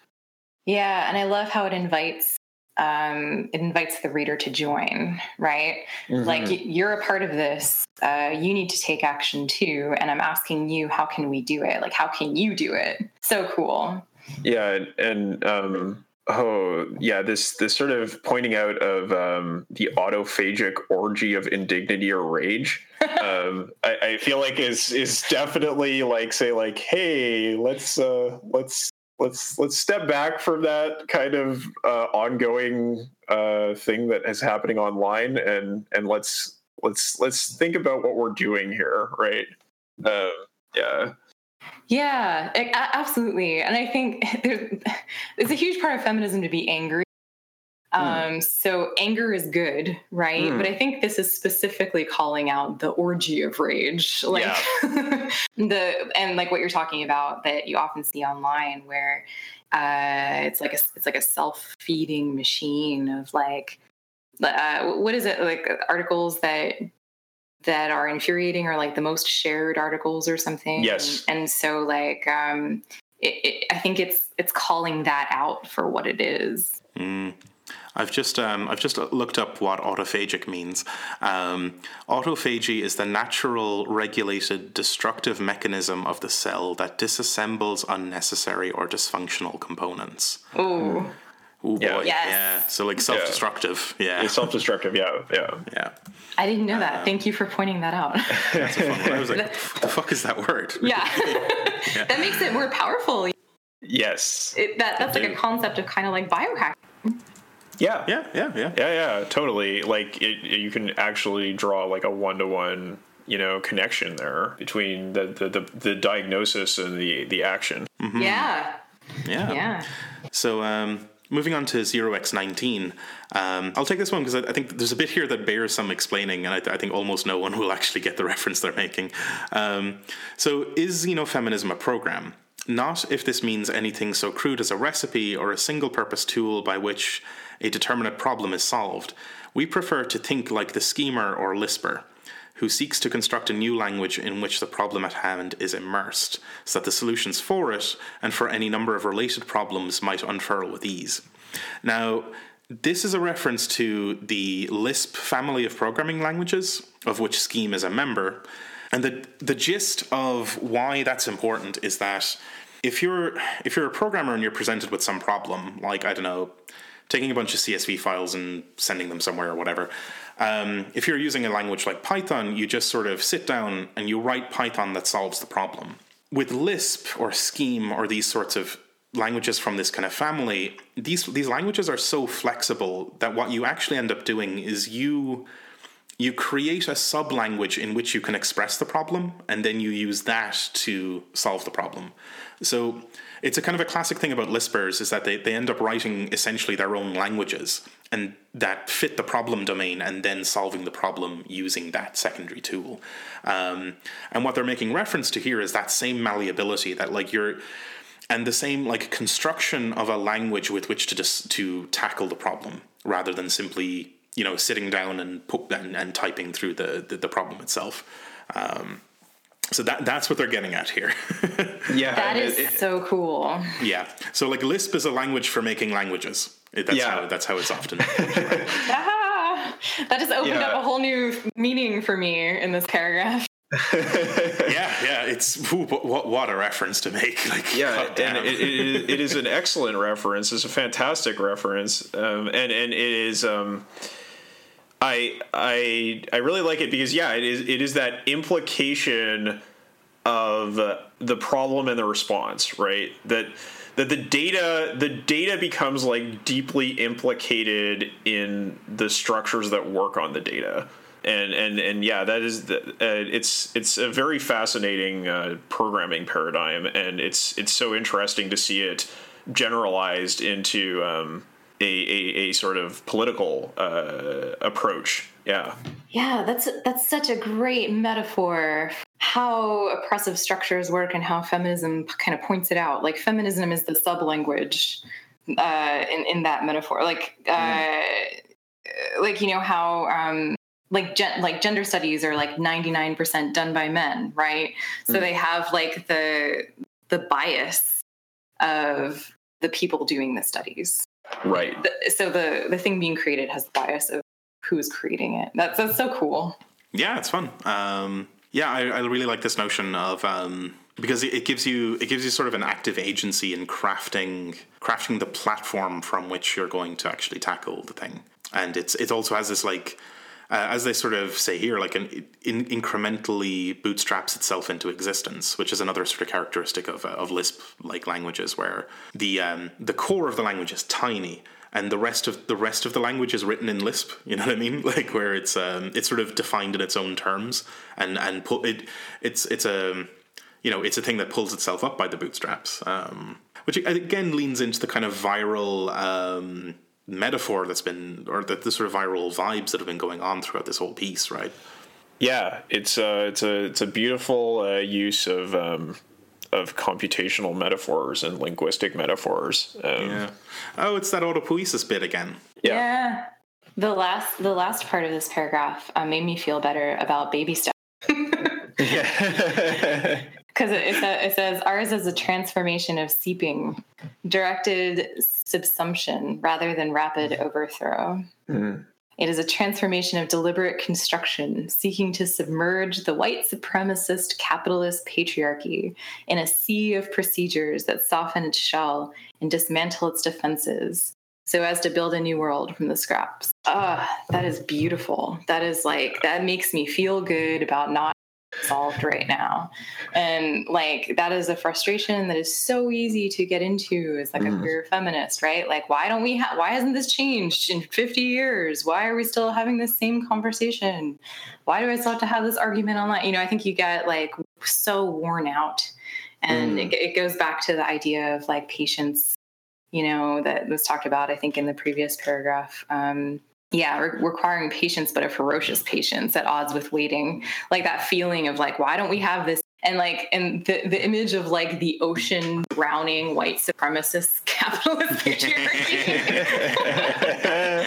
Yeah, and I love how it invites um, it invites the reader to join, right? Mm-hmm. Like you're a part of this. Uh, you need to take action too. And I'm asking you, how can we do it? Like, how can you do it? So cool. Yeah. And, um, oh yeah, this, this sort of pointing out of, um, the autophagic orgy of indignity or rage. um, I, I feel like is, is definitely like, say like, Hey, let's, uh, let's, let's let's step back from that kind of uh, ongoing uh, thing that is happening online and and let's let's let's think about what we're doing here right uh, yeah yeah absolutely and i think there's, it's a huge part of feminism to be angry. Um, so anger is good, right? Mm. But I think this is specifically calling out the orgy of rage, like yeah. the and like what you're talking about that you often see online, where uh, it's like a it's like a self feeding machine of like uh, what is it like articles that that are infuriating or like the most shared articles or something. Yes, and, and so like um, it, it, I think it's it's calling that out for what it is. Mm. I've just um, I've just looked up what autophagic means. Um, autophagy is the natural, regulated, destructive mechanism of the cell that disassembles unnecessary or dysfunctional components. Ooh. Ooh, yeah. boy. Yes. Yeah. So like self-destructive. Yeah. yeah. self-destructive. Yeah. Yeah. Yeah. I didn't know that. Um, Thank you for pointing that out. that's a fun one. I was like, what the fuck is that word? Yeah. yeah. that makes it more powerful. Yes. It, that that's like a concept of kind of like biohacking. Yeah. Yeah, yeah, yeah. Yeah, yeah, totally. Like it, you can actually draw like a one to one, you know, connection there between the, the, the, the, diagnosis and the, the action. Mm-hmm. Yeah. Yeah. Yeah. So, um, moving on to 0x19, um, I'll take this one because I, I, think there's a bit here that bears some explaining, and I, I, think almost no one will actually get the reference they're making. Um, so, is xenofeminism a program? Not if this means anything so crude as a recipe or a single purpose tool by which a determinate problem is solved. We prefer to think like the schemer or lisper, who seeks to construct a new language in which the problem at hand is immersed, so that the solutions for it and for any number of related problems might unfurl with ease. Now, this is a reference to the Lisp family of programming languages, of which Scheme is a member. And the, the gist of why that's important is that if you're if you're a programmer and you're presented with some problem, like I don't know, taking a bunch of CSV files and sending them somewhere or whatever. Um, if you're using a language like Python, you just sort of sit down and you write Python that solves the problem. With Lisp or Scheme or these sorts of languages from this kind of family, these these languages are so flexible that what you actually end up doing is you you create a sub language in which you can express the problem, and then you use that to solve the problem. So it's a kind of a classic thing about Lispers is that they, they end up writing essentially their own languages and that fit the problem domain and then solving the problem using that secondary tool. Um, and what they're making reference to here is that same malleability that like you're and the same like construction of a language with which to just to tackle the problem rather than simply you know sitting down and put and, and typing through the, the, the problem itself. Um, so that that's what they're getting at here. yeah, that is it, so cool. Yeah, so like Lisp is a language for making languages. That's yeah. how that's how it's often. ah, that just opened yeah. up a whole new meaning for me in this paragraph. yeah, yeah, it's ooh, what what a reference to make. Like, yeah, and it, it, it is an excellent reference. It's a fantastic reference, um, and and it is. Um, I I I really like it because yeah, it is it is that implication of the problem and the response, right? That that the data the data becomes like deeply implicated in the structures that work on the data. And, and and yeah, that is the, uh, it's it's a very fascinating uh, programming paradigm, and it's it's so interesting to see it generalized into um, a, a, a sort of political uh, approach. Yeah. Yeah, that's that's such a great metaphor. How oppressive structures work and how feminism kind of points it out. Like feminism is the sub language uh, in in that metaphor. Like uh, mm. like you know how um, like gen- like gender studies are like 99% done by men right so mm. they have like the the bias of the people doing the studies Right. so the the thing being created has the bias of who's creating it. That's that's so cool. Yeah, it's fun. Um, yeah, I, I, really like this notion of um, because it, it, gives you it gives you sort of an active agency in crafting crafting the platform from which you're going to actually tackle the thing, and it's it also has this like uh, as they sort of say here, like an in, incrementally bootstraps itself into existence, which is another sort of characteristic of, uh, of Lisp-like languages, where the um, the core of the language is tiny, and the rest of the rest of the language is written in Lisp. You know what I mean? Like where it's um, it's sort of defined in its own terms, and and pull it it's it's a you know it's a thing that pulls itself up by the bootstraps. Um, which again leans into the kind of viral um, metaphor that's been or the, the sort of viral vibes that have been going on throughout this whole piece, right? Yeah, it's a it's a it's a beautiful uh, use of um, of computational metaphors and linguistic metaphors. Um, yeah. Oh, it's that autopoiesis bit again. Yeah. yeah. The last the last part of this paragraph uh, made me feel better about baby stuff. yeah. because it, it, says ours is a transformation of seeping, directed subsumption rather than rapid overthrow. Mm-hmm. It is a transformation of deliberate construction, seeking to submerge the white supremacist capitalist patriarchy in a sea of procedures that soften its shell and dismantle its defenses so as to build a new world from the scraps. Ah, that is beautiful. That is like, that makes me feel good about not solved right now. And like that is a frustration that is so easy to get into as like mm. a queer feminist right? Like why don't we have why hasn't this changed in 50 years? Why are we still having this same conversation? Why do i still have to have this argument online? You know i think you get like so worn out. And mm. it, it goes back to the idea of like patience you know that was talked about i think in the previous paragraph. Um, yeah re- requiring patience but a ferocious patience at odds with waiting. Like that feeling of like why don't we have this? And like and the, the image of like the ocean drowning white supremacist capitalist patriarchy.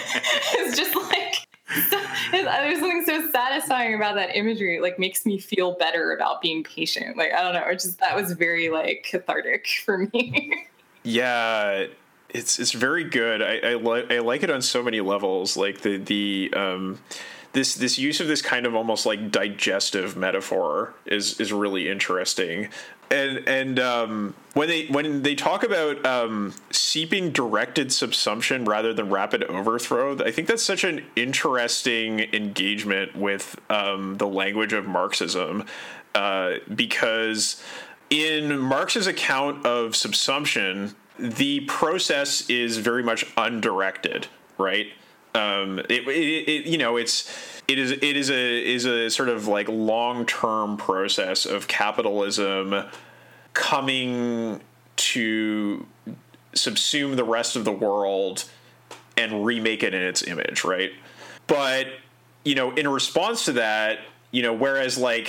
It's just like so, uh, there's something so satisfying about that imagery. It like makes me feel better about being patient. Like i don't know it just that was very like cathartic for me. Yeah it's it's very good. I I, li- I like it on so many levels. Like the the um, this this use of this kind of almost like digestive metaphor is is really interesting. And and um, when they when they talk about um, seeping directed subsumption rather than rapid overthrow, I think that's such an interesting engagement with um, the language of Marxism uh, because in Marx's account of subsumption, the process is very much undirected, right? Um, it, it, it, you know, it's it is it is a is a sort of like long term process of capitalism coming to subsume the rest of the world and remake it in its image, right? But you know, in response to that, you know, whereas like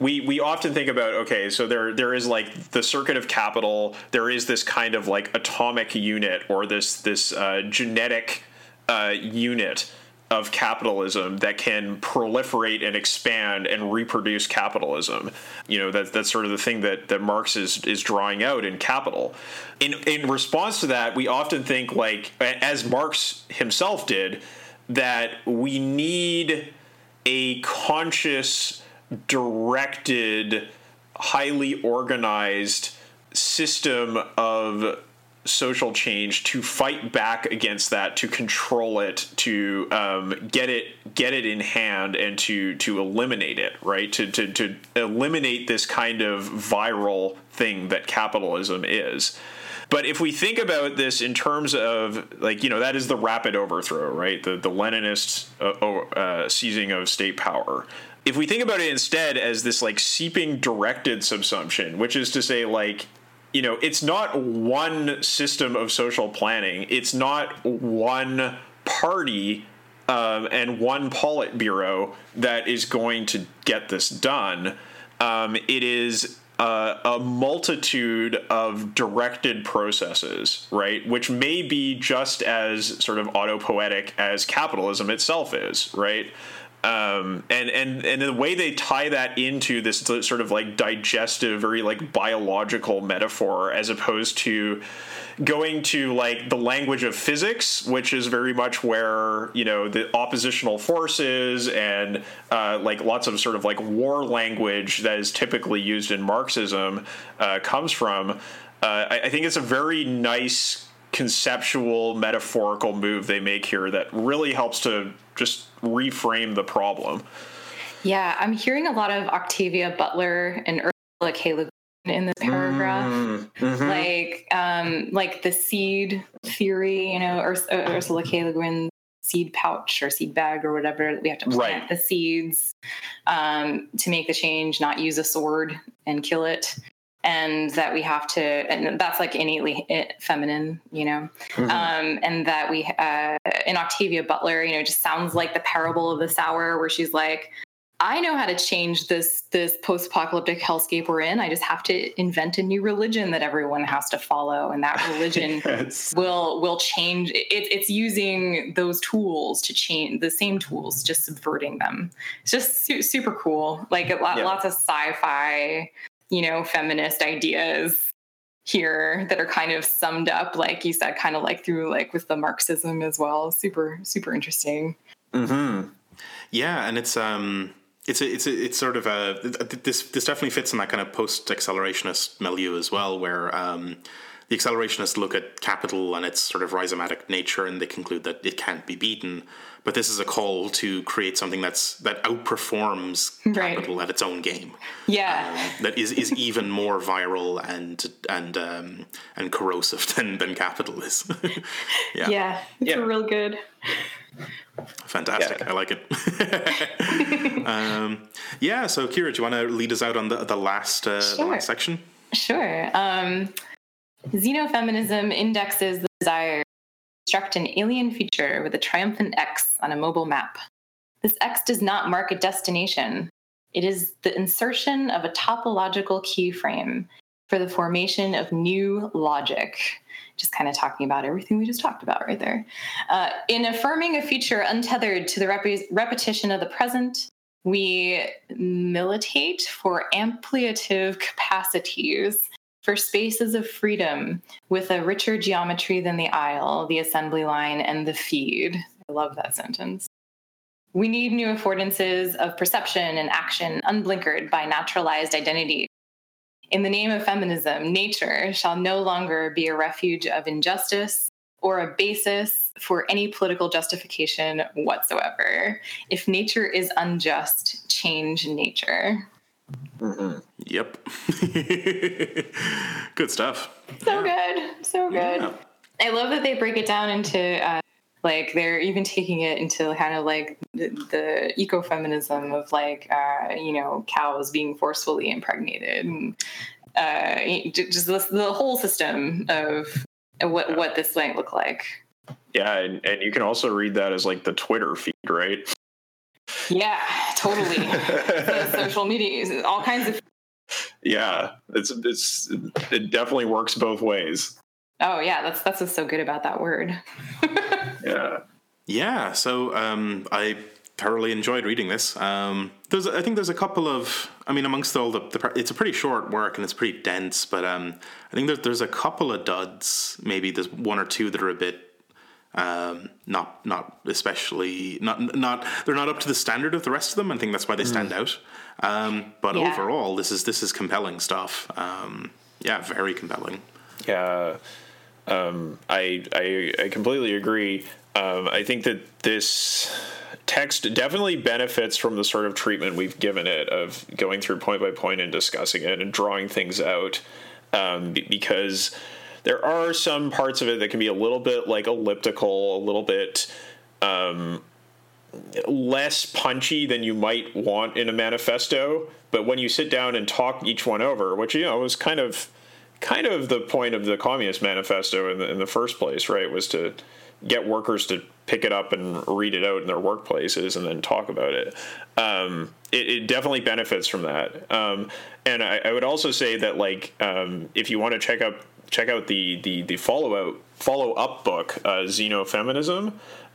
we we often think about okay, so there there is like the circuit of capital, there is this kind of like atomic unit or this this uh, genetic uh, unit of capitalism that can proliferate and expand and reproduce capitalism. You know, that, that's sort of the thing that, that Marx is, is drawing out in Capital. In, in response to that, we often think, like, as Marx himself did, that we need a conscious, directed, highly organized system of social change to fight back against that to control it to um, get it get it in hand and to to eliminate it right? To, to to eliminate this kind of viral thing that capitalism is. But if we think about this in terms of like you know that is the rapid overthrow right? The the leninist uh, uh, seizing of state power if we think about it instead as this like seeping directed subsumption which is to say like you know, it's not one system of social planning. It's not one party um, and one Politburo that is going to get this done. Um, it is uh, a multitude of directed processes, right? Which may be just as sort of autopoietic as capitalism itself is, right? Um, and and and the way they tie that into this sort of like digestive, very like biological metaphor, as opposed to going to like the language of physics, which is very much where you know the oppositional forces and uh, like lots of sort of like war language that is typically used in Marxism uh, comes from. Uh, I, I think it's a very nice conceptual metaphorical move they make here that really helps to just reframe the problem. Yeah, I'm hearing a lot of Octavia Butler and Ursula K. Le Guin in this paragraph, mm-hmm. like um, like the seed theory. You know, Urs- uh, Ursula K. Le Guin seed pouch or seed bag or whatever we have to plant right. the seeds um, to make the change not use a sword and kill it and that we have to and that's like innately feminine you know mm-hmm. um, and that we uh, in octavia butler you know just sounds like the parable of the sower where she's like i know how to change this this post-apocalyptic hellscape we're in i just have to invent a new religion that everyone has to follow and that religion yes. will will change it, it's using those tools to change the same tools just subverting them it's just su- super cool like yeah. lots of sci-fi you know, feminist ideas here that are kind of summed up, like you said, kind of like through like with the Marxism as well. Super, super interesting. Hmm. Yeah, and it's um, it's a, it's a, it's sort of a this this definitely fits in that kind of post accelerationist milieu as well, where um, the accelerationists look at capital and its sort of rhizomatic nature, and they conclude that it can't be beaten but this is a call to create something that's that outperforms right. capital at its own game. Yeah, um, that is is even more viral and and um, and corrosive than than capital is. yeah, yeah, it's yeah. real good. Fantastic! Yeah. I like it. um, yeah. So, Kira, do you want to lead us out on the the last uh, sure. the last section? Sure. Um, xenofeminism indexes the desire construct an alien feature with a triumphant X on a mobile map. This X does not mark a destination. It is the insertion of a topological keyframe for the formation of new logic. Just kind of talking about everything we just talked about right there. Uh, in affirming a feature untethered to the rep- repetition of the present, we militate for ampliative capacities for spaces of freedom with a richer geometry than the aisle, the assembly line, and the feed. I love that sentence. We need new affordances of perception and action unblinkered by naturalized identity. In the name of feminism, nature shall no longer be a refuge of injustice or a basis for any political justification whatsoever. If nature is unjust, change nature. Mm-hmm. Yep. good stuff. So yeah. good. So good. Yeah. I love that they break it down into uh, like they're even taking it into kind of like the, the ecofeminism of like uh, you know cows being forcefully impregnated and uh, just the, the whole system of what what this might look like. Yeah, and, and you can also read that as like the Twitter feed, right? Yeah, totally. social media, all kinds of. Yeah, it's it's it definitely works both ways. Oh yeah, that's that's what's so good about that word. yeah. Yeah. So um, I thoroughly enjoyed reading this. Um, there's, I think there's a couple of, I mean, amongst all the, the it's a pretty short work and it's pretty dense, but um, I think there's there's a couple of duds. Maybe there's one or two that are a bit um, not not especially not not they're not up to the standard of the rest of them. I think that's why they stand mm. out. Um, but yeah. overall, this is this is compelling stuff. Um, yeah, very compelling. Yeah, um, I, I I completely agree. Um, I think that this text definitely benefits from the sort of treatment we've given it of going through point by point and discussing it and drawing things out um, because there are some parts of it that can be a little bit like elliptical, a little bit um, less punchy than you might want in a manifesto. But when you sit down and talk each one over, which you know was kind of kind of the point of the Communist Manifesto in the, in the first place, right? Was to get workers to pick it up and read it out in their workplaces and then talk about it. Um, it, it, definitely benefits from that. Um, and I, I, would also say that like um, if you want to check out check out the the the follow out follow up book uh, Xenofeminism.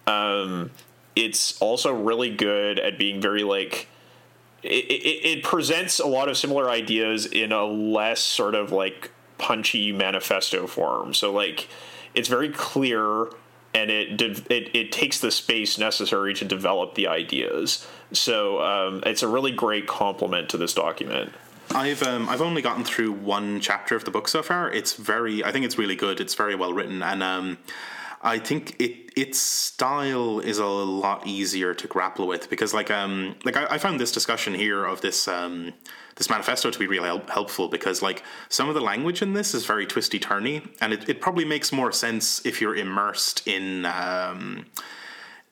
Um, it's also really good at being very like. It, it, it presents a lot of similar ideas in a less sort of like punchy manifesto form. So like, it's very clear and it, it it takes the space necessary to develop the ideas. So um, it's a really great complement to this document. I've um, I've only gotten through one chapter of the book so far. It's very I think it's really good. It's very well written, and um, I think it its style is a lot easier to grapple with because like um like I, I found this discussion here of this um this manifesto to be really help- helpful because like some of the language in this is very twisty turny and it, it probably makes more sense if you're immersed in um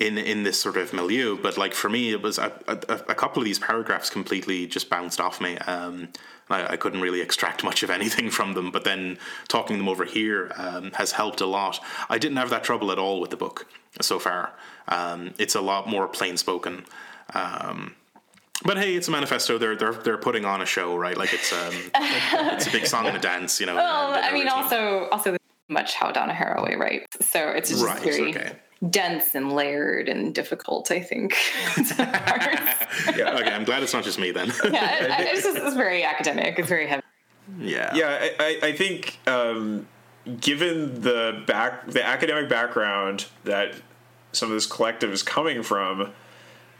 in in this sort of milieu. But like for me, it was a, a, a couple of these paragraphs completely just bounced off me. Um, I, I, couldn't really extract much of anything from them. But then talking them over here um, has helped a lot. I didn't have that trouble at all with the book so far. Um, it's a lot more plain spoken. Um, but hey, it's a manifesto. They're they're they're putting on a show, right? Like it's um, it's a big song and a dance, you know. Well, I mean, routine. also also much how Donna Haraway writes, so it's just right, very okay dense and layered and difficult. I think. yeah. Okay. I'm glad it's not just me then. yeah. It, it's, just, it's very academic. It's very heavy. Yeah. Yeah. I, I think um, given the back the academic background that some of this collective is coming from,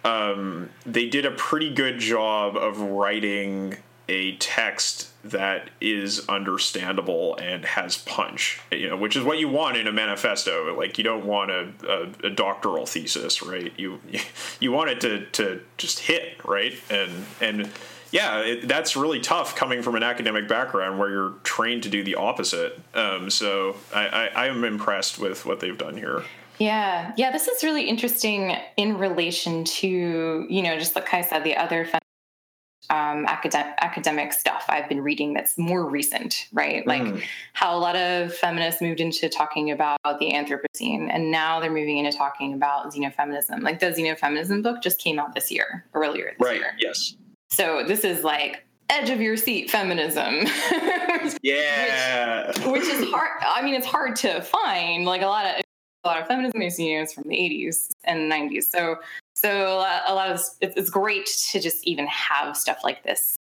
um, they did a pretty good job of writing a text that is understandable and has punch you know which is what you want in a manifesto. Like you don't want a, a, a, doctoral thesis right? You you want it to to just hit right? And and yeah it, that's really tough coming from an academic background where you're trained to do the opposite. Um, so I, I i am impressed with what they've done here. Yeah, yeah, this is really interesting in relation to, you know, just like I said, the other um, academic academic stuff I've been reading that's more recent, right? Like mm. how a lot of feminists moved into talking about the Anthropocene, and now they're moving into talking about xenofeminism. Like the xenofeminism book just came out this year, earlier this right, year. Yes. So this is like edge of your seat feminism. yeah. which, which, is hard. I mean, it's hard to find. Like a lot of a lot of feminism is from the 80s and 90s. So so a lot of it's great to just even have stuff like this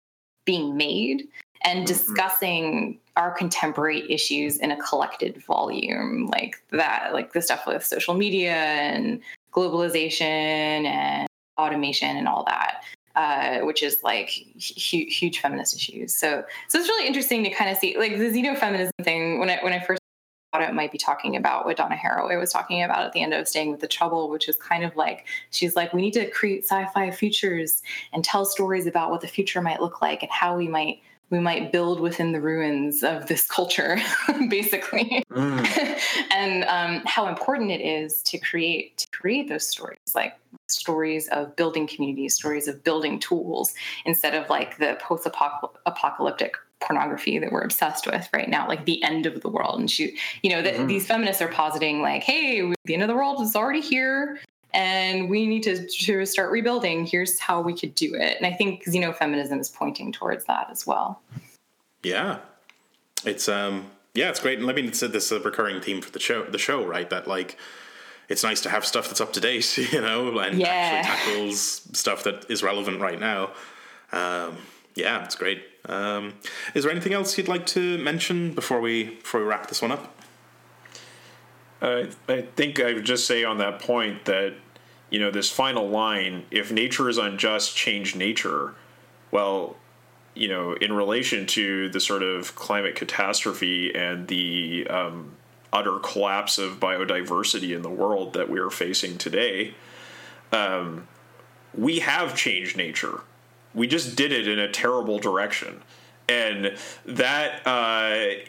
being made and mm-hmm. discussing our contemporary issues in a collected volume like that like the stuff with social media and globalization and automation and all that uh, which is like huge, huge feminist issues so so it's really interesting to kind of see like the xenofeminism thing when i when i first it might be talking about what Donna Haraway was talking about at the end of Staying with the Trouble, which is kind of like she's like, we need to create sci-fi futures and tell stories about what the future might look like and how we might we might build within the ruins of this culture, basically, mm. and um, how important it is to create to create those stories, like stories of building communities, stories of building tools, instead of like the post-apocalyptic pornography that we're obsessed with right now, like the end of the world. And she, you know, that mm-hmm. these feminists are positing like, hey, the end of the world is already here and we need to, to start rebuilding. Here's how we could do it. And I think xenofeminism is pointing towards that as well. Yeah. It's um yeah, it's great. And I mean it's a, this is a recurring theme for the show the show, right? That like it's nice to have stuff that's up to date, you know, and yeah. actually tackles stuff that is relevant right now. Um, yeah, it's great. Um, is there anything else you'd like to mention before we before we wrap this one up? Uh, I think I would just say on that point that you know this final line: "If nature is unjust, change nature." Well, you know, in relation to the sort of climate catastrophe and the um, utter collapse of biodiversity in the world that we are facing today, um, we have changed nature. We just did it in a terrible direction, and that. Uh,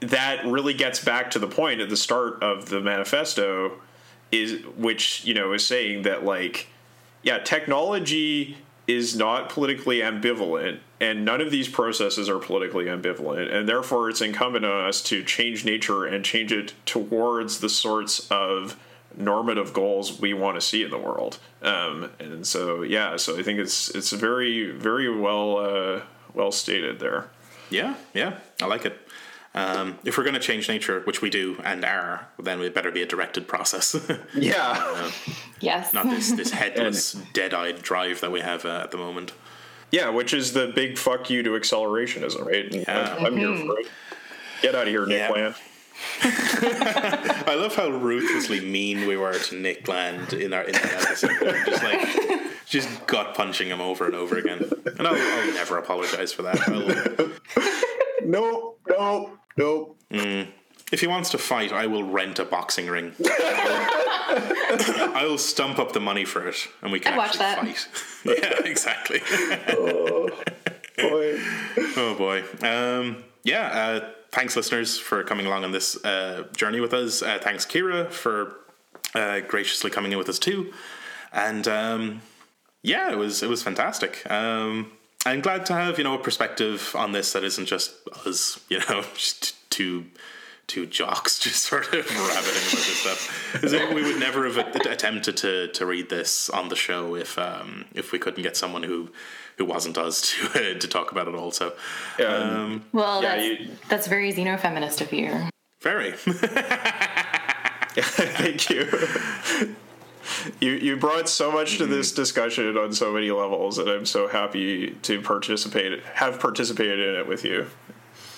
that really gets back to the point at the start of the manifesto is which you know is saying that like yeah technology is not politically ambivalent and none of these processes are politically ambivalent and therefore it's incumbent on us to change nature and change it towards the sorts of normative goals we want to see in the world um, and so yeah so i think it's it's very very well uh, well stated there yeah yeah i like it um, if we're going to change nature, which we do and are, then it better be a directed process. yeah. Uh, yes. Not this this headless, dead-eyed drive that we have uh, at the moment. Yeah, which is the big fuck you to accelerationism, right? Yeah. I'm, I'm here for it. Get out of here, Nick yeah. Land. I love how ruthlessly mean we were to Nick Land in our in that episode. Just like just gut punching him over and over again. And I'll, I'll never apologize for that. I'll... no, no, Nope. Mm. If he wants to fight, I will rent a boxing ring. I will stump up the money for it, and we can I'd actually fight. yeah, exactly. oh boy! Oh boy! Um, yeah. Uh, thanks, listeners, for coming along on this uh, journey with us. Uh, thanks, Kira, for uh, graciously coming in with us too. And um, yeah, it was it was fantastic. Um, I'm glad to have you know a perspective on this that isn't just us, you know, just two two jocks just sort of rabbiting about this stuff. we would never have attempted to to read this on the show if um, if we couldn't get someone who who wasn't us to uh, to talk about it also. Um, well, yeah, that's, you, that's very xenofeminist of you. Very. Thank you you you brought so much to this discussion on so many levels, and I'm so happy to participate have participated in it with you.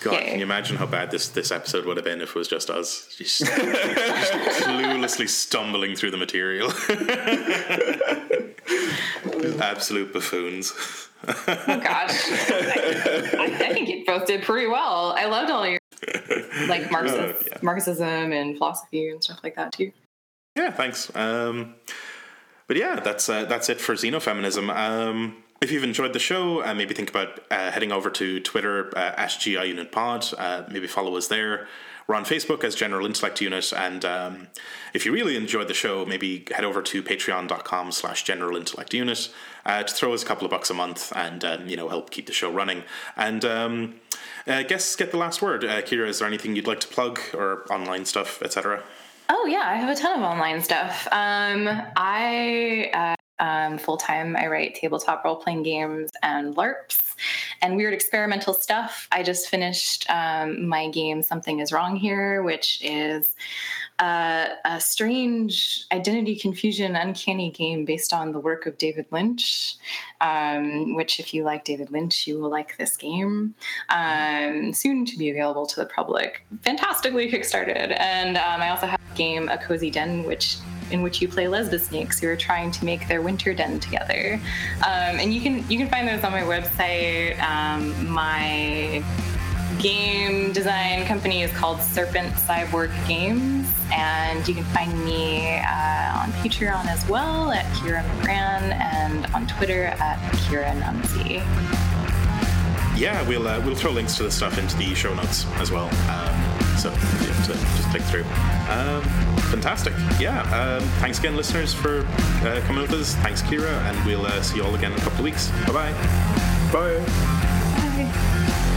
God, can you imagine how bad this, this episode would have been if it was just us, just, just cluelessly stumbling through the material? Absolute buffoons. oh gosh, I, I, think you both did pretty well. I loved all your like Marxist, uh, yeah. Marxism and philosophy and stuff like that too. Yeah, thanks. Um, but yeah, that's uh, that's it for xenofeminism. Um, if you've enjoyed the show, uh, maybe think about uh, heading over to Twitter uh, at GI Unit Pod. Uh, maybe follow us there. We're on Facebook as General Intellect Unit, and um, if you really enjoyed the show, maybe head over to patreon.com slash General Intellect Unit uh, to throw us a couple of bucks a month and um, you know help keep the show running. And um, uh, guess get the last word. Uh, Kira, is there anything you'd like to plug or online stuff, etc.? Oh yeah, I have a ton of online stuff. Um, I uh, um, full time. I write tabletop role playing games and LARPs and weird experimental stuff. I just finished um, my game Something Is Wrong Here, which is uh, a strange identity confusion, uncanny game based on the work of David Lynch. Um, which, if you like David Lynch, you will like this game. Um, soon to be available to the public. Fantastically kickstarted, and um, I also have a game, A Cozy Den, which in which you play lesbian snakes who are trying to make their winter den together. Um, and you can you can find those on my website. Um, my game design company is called Serpent Cyborg Games, and you can find me uh, on Patreon as well at Kira Magrann and on Twitter at Kira Nunzi. yeah, we'll uh, we'll throw links to the stuff into the show notes as well. Um, so you have to just click through. Um, fantastic. Yeah. Um, thanks again, listeners, for uh, coming with us. Thanks, Kira, and we'll uh, see you all again in a couple of weeks. Bye-bye. Bye.